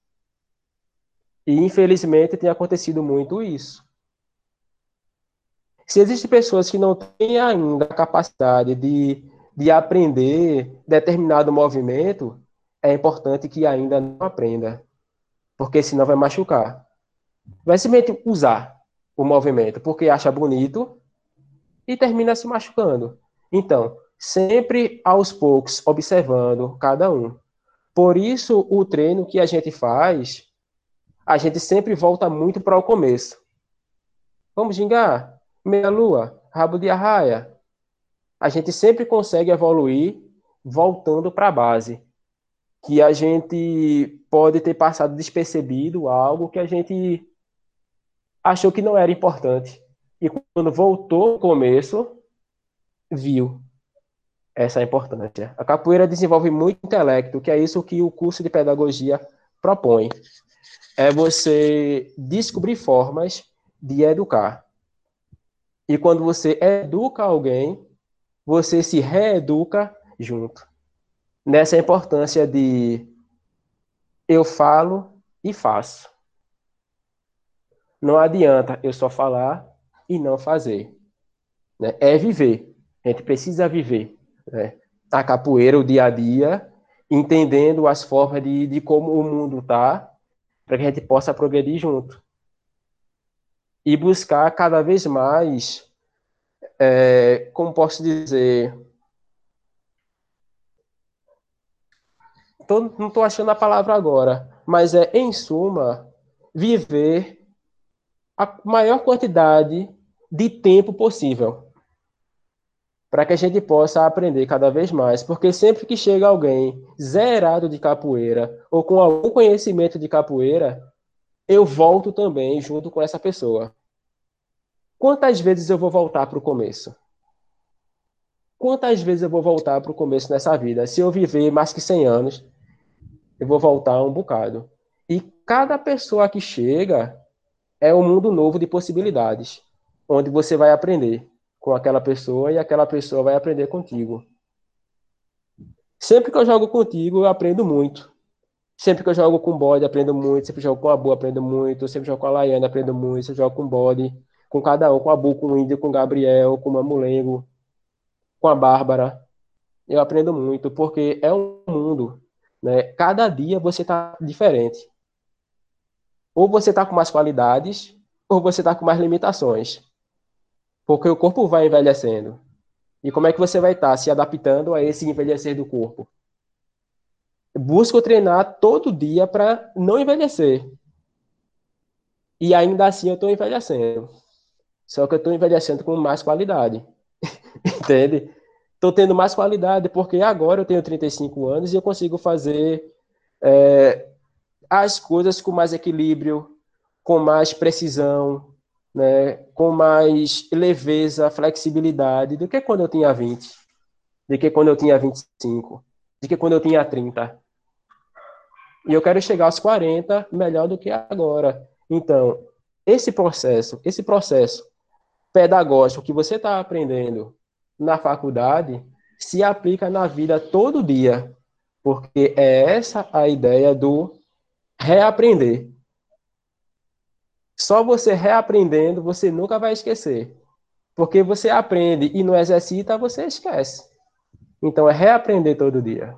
E infelizmente tem acontecido muito isso. Se existem pessoas que não têm ainda a capacidade de, de aprender determinado movimento, é importante que ainda não aprenda, porque senão vai machucar. Vai simplesmente usar o movimento porque acha bonito e termina se machucando. Então, sempre aos poucos, observando cada um. Por isso, o treino que a gente faz, a gente sempre volta muito para o começo. Vamos gingar? Meia-lua, rabo de arraia. A gente sempre consegue evoluir voltando para a base. Que a gente pode ter passado despercebido algo que a gente achou que não era importante. E quando voltou ao começo, viu essa importância. A capoeira desenvolve muito intelecto, que é isso que o curso de pedagogia propõe. É você descobrir formas de educar. E quando você educa alguém, você se reeduca junto. Nessa importância de eu falo e faço. Não adianta eu só falar e não fazer. Né? É viver. A gente precisa viver. Né? A capoeira, o dia a dia, entendendo as formas de, de como o mundo está, para que a gente possa progredir junto e buscar cada vez mais, é, como posso dizer, tô, não estou achando a palavra agora, mas é, em suma, viver a maior quantidade de tempo possível para que a gente possa aprender cada vez mais, porque sempre que chega alguém zerado de capoeira ou com algum conhecimento de capoeira, eu volto também junto com essa pessoa. Quantas vezes eu vou voltar para o começo? Quantas vezes eu vou voltar para o começo nessa vida? Se eu viver mais que 100 anos, eu vou voltar um bocado. E cada pessoa que chega é um mundo novo de possibilidades, onde você vai aprender com aquela pessoa e aquela pessoa vai aprender contigo. Sempre que eu jogo contigo, eu aprendo muito. Sempre que eu jogo com bode, aprendo muito. Sempre que eu jogo com a boa, aprendo muito. Sempre que eu jogo com a Laiana, aprendo muito. Sempre que eu jogo com bode, com cada um, com a Bu, com o Índio, com o Gabriel, com o Mamulengo, com a Bárbara. Eu aprendo muito, porque é um mundo. Né? Cada dia você está diferente. Ou você está com mais qualidades, ou você está com mais limitações. Porque o corpo vai envelhecendo. E como é que você vai estar tá se adaptando a esse envelhecer do corpo? busco treinar todo dia para não envelhecer. E ainda assim eu estou envelhecendo. Só que eu estou envelhecendo com mais qualidade. Entende? Estou tendo mais qualidade porque agora eu tenho 35 anos e eu consigo fazer é, as coisas com mais equilíbrio, com mais precisão, né, com mais leveza, flexibilidade do que quando eu tinha 20, do que quando eu tinha 25, do que quando eu tinha 30. E eu quero chegar aos 40 melhor do que agora. Então, esse processo, esse processo pedagógico que você está aprendendo na faculdade se aplica na vida todo dia, porque é essa a ideia do reaprender. Só você reaprendendo, você nunca vai esquecer. Porque você aprende e não exercita, você esquece. Então é reaprender todo dia.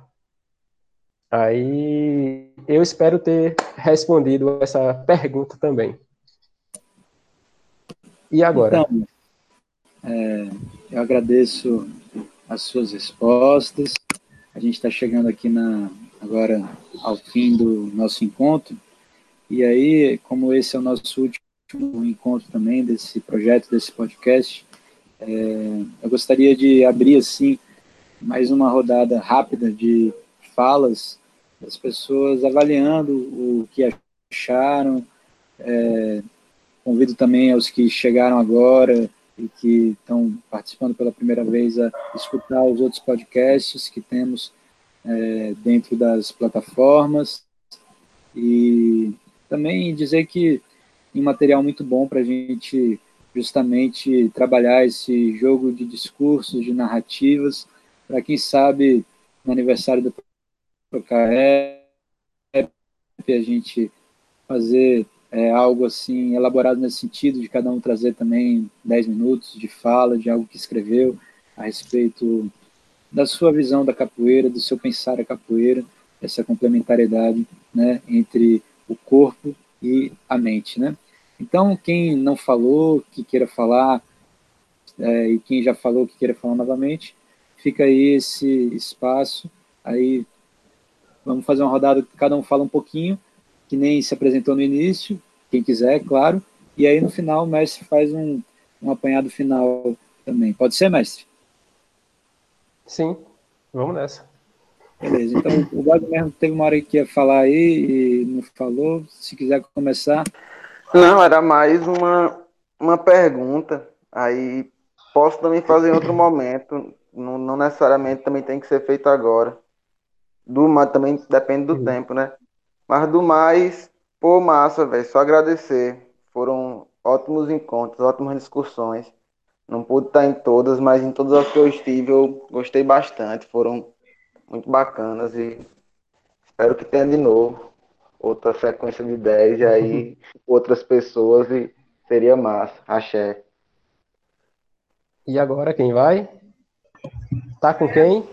Aí eu espero ter respondido essa pergunta também. E agora? Então, é, eu agradeço as suas respostas. A gente está chegando aqui na, agora ao fim do nosso encontro. E aí, como esse é o nosso último encontro também desse projeto, desse podcast, é, eu gostaria de abrir assim mais uma rodada rápida de falas das pessoas avaliando o que acharam. É, convido também aos que chegaram agora e que estão participando pela primeira vez a escutar os outros podcasts que temos é, dentro das plataformas. E também dizer que um material muito bom para a gente justamente trabalhar esse jogo de discursos, de narrativas, para quem sabe no aniversário do ProCaep a gente fazer é, algo assim elaborado nesse sentido, de cada um trazer também 10 minutos de fala, de algo que escreveu a respeito da sua visão da capoeira, do seu pensar a capoeira, essa complementariedade né, entre o corpo e a mente. Né? Então, quem não falou, que queira falar, é, e quem já falou, que queira falar novamente, fica aí esse espaço. Aí vamos fazer uma rodada que cada um fala um pouquinho, que nem se apresentou no início, quem quiser, claro. E aí no final o mestre faz um, um apanhado final também. Pode ser, mestre? Sim, vamos nessa. Beleza, então o mesmo teve uma hora que ia falar aí e não falou. Se quiser começar. Não, era mais uma, uma pergunta. Aí posso também fazer em outro momento. Não, não necessariamente também tem que ser feito agora. Do também depende do tempo, né? Mas do mais, pô, massa, velho. Só agradecer. Foram ótimos encontros, ótimas discussões. Não pude estar em todas, mas em todas as que eu estive eu gostei bastante. Foram muito bacanas e espero que tenha de novo outra sequência de 10 e aí outras pessoas e seria massa. Axé. E agora quem vai? Tá com quem?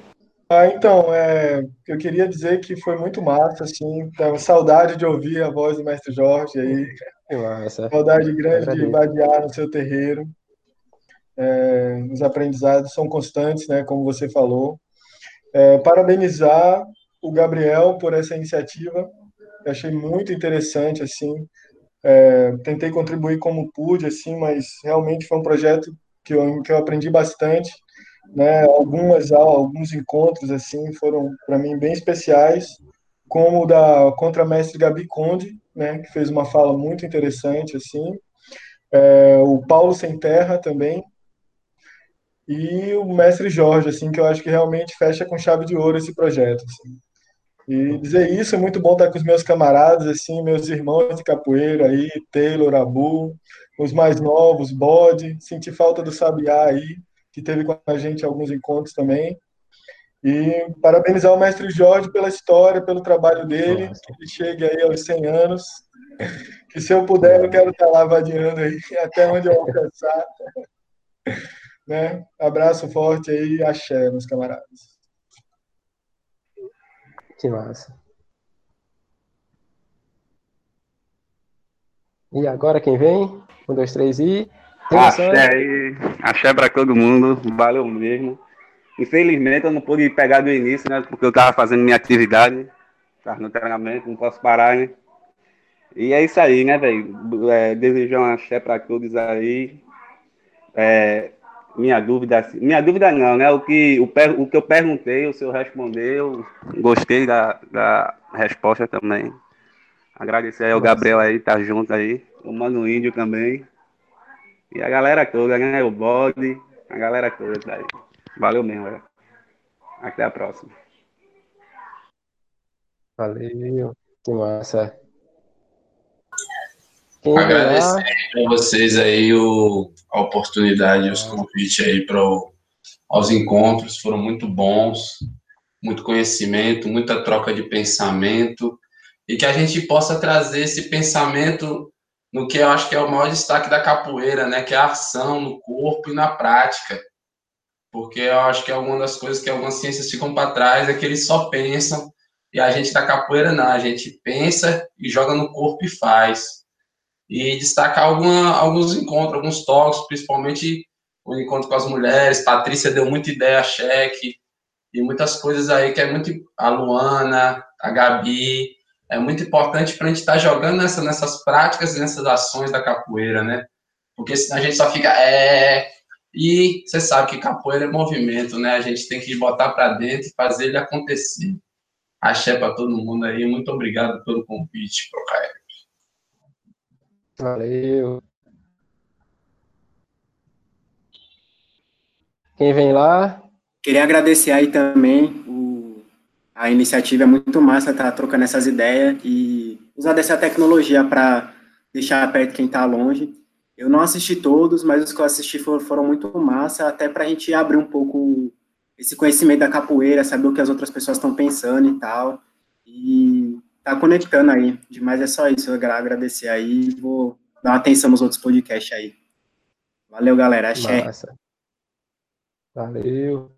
Ah, então, é, eu queria dizer que foi muito massa, assim, tava saudade de ouvir a voz do mestre Jorge aí. Massa. Saudade grande de vadiar no seu terreiro. É, os aprendizados são constantes, né, como você falou. É, parabenizar o Gabriel por essa iniciativa. Eu achei muito interessante, assim. É, tentei contribuir como pude, assim, mas realmente foi um projeto que eu, que eu aprendi bastante né? Algumas alguns encontros assim foram para mim bem especiais, como o da contramestre Gabi Conde, né? Que fez uma fala muito interessante assim. É, o Paulo Sem Terra também e o mestre Jorge, assim, que eu acho que realmente fecha com chave de ouro esse projeto. Assim. E dizer isso é muito bom estar com os meus camaradas, assim, meus irmãos de capoeira aí, Taylor, Abu, os mais novos, Bode, senti falta do Sabiá aí, que teve com a gente alguns encontros também. E parabenizar o mestre Jorge pela história, pelo trabalho dele, Nossa. que ele chegue aí aos 100 anos. Que se eu puder, eu quero estar lá vadiando aí, até onde eu alcançar. Né? Abraço forte aí, axé, meus camaradas. Que massa. E agora quem vem? Um, dois, três e. Axé aí, axé pra todo mundo, valeu mesmo. Infelizmente eu não pude pegar do início, né? Porque eu tava fazendo minha atividade, tava no treinamento, não posso parar, né? E é isso aí, né, velho? É, desejar um axé pra todos aí. É, minha dúvida, minha dúvida não, né? O que, o, o que eu perguntei, o senhor respondeu, gostei da, da resposta também. Agradecer aí ao Gabriel aí, tá junto aí, o Mano Índio também. E a galera toda, né? O bode, a galera toda daí. Valeu mesmo, velho. Até a próxima. Valeu. Que massa. Quem Agradecer a vocês aí o, a oportunidade, os convites aí para aos encontros, foram muito bons, muito conhecimento, muita troca de pensamento, e que a gente possa trazer esse pensamento no que eu acho que é o maior destaque da capoeira, né? Que é a ação no corpo e na prática. Porque eu acho que é uma das coisas que algumas ciências ficam para trás, é que eles só pensam, e a gente da capoeira não, a gente pensa e joga no corpo e faz. E destacar alguma, alguns encontros, alguns toques, principalmente o encontro com as mulheres. Patrícia deu muita ideia, cheque, e muitas coisas aí que é muito. A Luana, a Gabi, é muito importante para a gente estar tá jogando nessa, nessas práticas e nessas ações da capoeira, né? Porque senão a gente só fica. É... E você sabe que capoeira é movimento, né? A gente tem que botar para dentro e fazer ele acontecer. Axé para todo mundo aí. Muito obrigado pelo convite, Procaio. Valeu. Quem vem lá? Queria agradecer aí também a iniciativa é muito massa, tá trocando essas ideias e usar dessa tecnologia para deixar perto quem está longe. Eu não assisti todos, mas os que eu assisti foram, foram muito massa, até para a gente abrir um pouco esse conhecimento da capoeira, saber o que as outras pessoas estão pensando e tal. E tá conectando aí. Demais é só isso. Eu agradecer aí. Vou dar uma atenção nos outros podcasts aí. Valeu, galera. Axé. Massa. Valeu.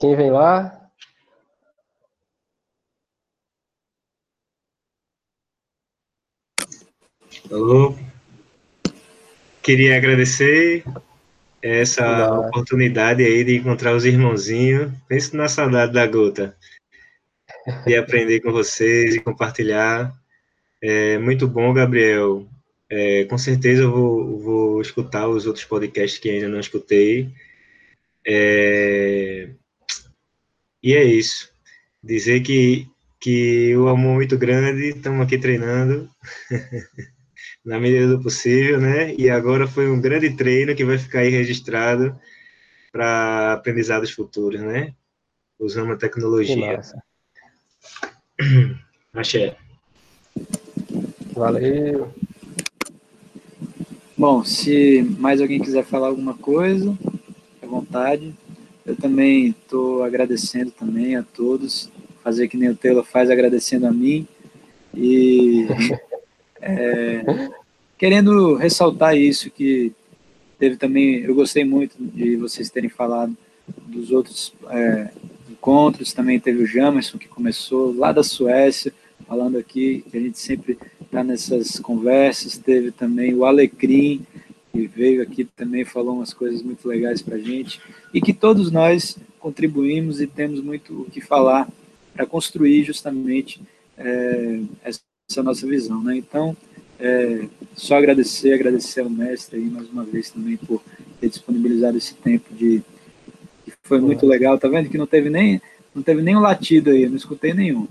Quem vem lá? Alô. Queria agradecer essa Olá. oportunidade aí de encontrar os irmãozinhos. Penso na saudade da gota. E aprender com vocês e compartilhar. É muito bom, Gabriel. É, com certeza eu vou, vou, escutar os outros podcasts que ainda não escutei. É, e é isso. Dizer que, que o amor é muito grande, estamos aqui treinando. na medida do possível, né? E agora foi um grande treino que vai ficar aí registrado para aprendizados futuros, né? Usando a tecnologia. Axé. Valeu. Bom, se mais alguém quiser falar alguma coisa, à vontade. Eu também estou agradecendo também a todos, fazer que nem o Taylor faz, agradecendo a mim. E É, querendo ressaltar isso, que teve também, eu gostei muito de vocês terem falado dos outros é, encontros, também teve o Jamerson, que começou lá da Suécia, falando aqui, que a gente sempre está nessas conversas, teve também o Alecrim, que veio aqui também, falou umas coisas muito legais para a gente, e que todos nós contribuímos e temos muito o que falar para construir justamente é, essa nossa visão, né? Então, é, só agradecer, agradecer ao mestre aí mais uma vez também por ter disponibilizado esse tempo de que foi muito legal, tá vendo que não teve nem não teve nem um latido aí, não escutei nenhum.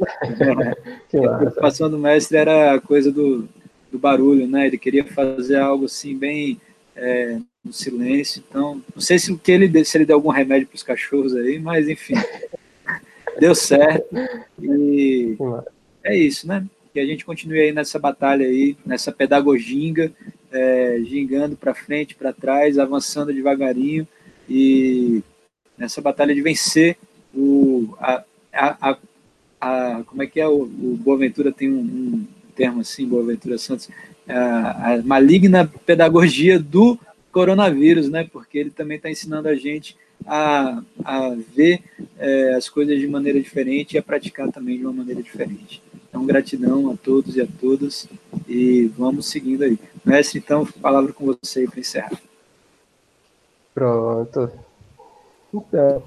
A preocupação do mestre era a coisa do, do barulho, né? Ele queria fazer algo assim bem é, no silêncio. Então, não sei se o que ele se ele deu algum remédio para os cachorros aí, mas enfim, deu certo. E é isso, né? que a gente continue aí nessa batalha aí, nessa pedagoginga, é, gingando para frente, para trás, avançando devagarinho e nessa batalha de vencer o a, a, a, a como é que é o, o Boaventura tem um, um termo assim, Boaventura Santos, a, a maligna pedagogia do coronavírus, né? Porque ele também está ensinando a gente a, a ver é, as coisas de maneira diferente e a praticar também de uma maneira diferente. Então, gratidão a todos e a todas e vamos seguindo aí. Mestre, então, palavra com você para encerrar. Pronto. Então,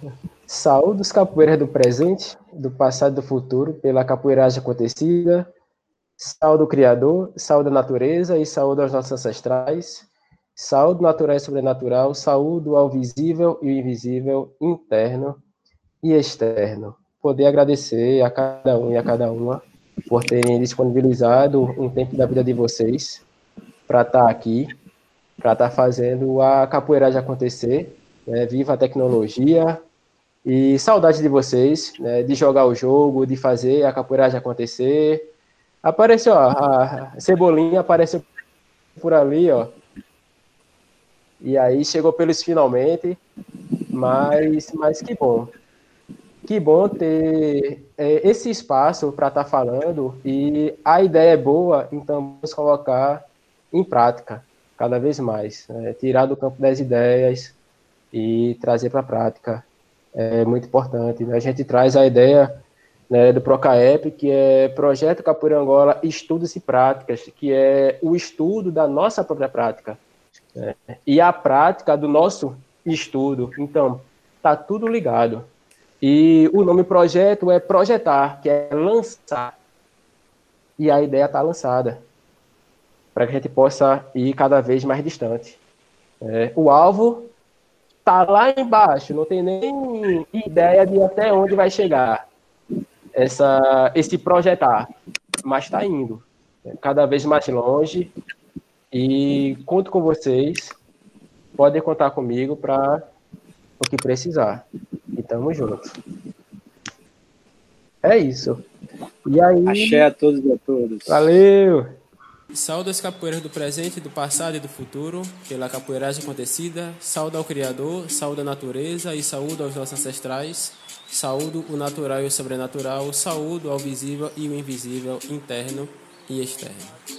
saúde os capoeiras do presente, do passado e do futuro, pela capoeiragem acontecida. Saúde o Criador, saúde a natureza e saúde aos nossos ancestrais. Saúde natural e sobrenatural, saúde ao visível e invisível, interno e externo. Poder agradecer a cada um e a cada uma por terem disponibilizado um tempo da vida de vocês para estar tá aqui, para estar tá fazendo a capoeiragem acontecer. Né? Viva a tecnologia e saudade de vocês, né? de jogar o jogo, de fazer a capoeiragem acontecer. Apareceu, ó, a Cebolinha apareceu por ali, ó. E aí chegou pelos finalmente, mas, mas que bom que bom ter é, esse espaço para estar tá falando e a ideia é boa, então vamos colocar em prática cada vez mais, né? tirar do campo das ideias e trazer para a prática é muito importante. Né? A gente traz a ideia né, do Procaep, que é Projeto Capoeira Angola Estudos e Práticas, que é o estudo da nossa própria prática né? e a prática do nosso estudo. Então, tá tudo ligado. E o nome projeto é projetar, que é lançar. E a ideia está lançada, para que a gente possa ir cada vez mais distante. É, o alvo está lá embaixo, não tem nem ideia de até onde vai chegar essa, esse projetar, mas está indo cada vez mais longe. E conto com vocês, podem contar comigo para o que precisar. E tamo junto. É isso. E aí? Axé a todos e a todas. Valeu! Saúde as capoeiras do presente, do passado e do futuro, pela capoeiragem acontecida. Saúde ao Criador, saúde à natureza e saúde aos nossos ancestrais. Saúde o natural e o sobrenatural. Saúde ao visível e o invisível, interno e externo.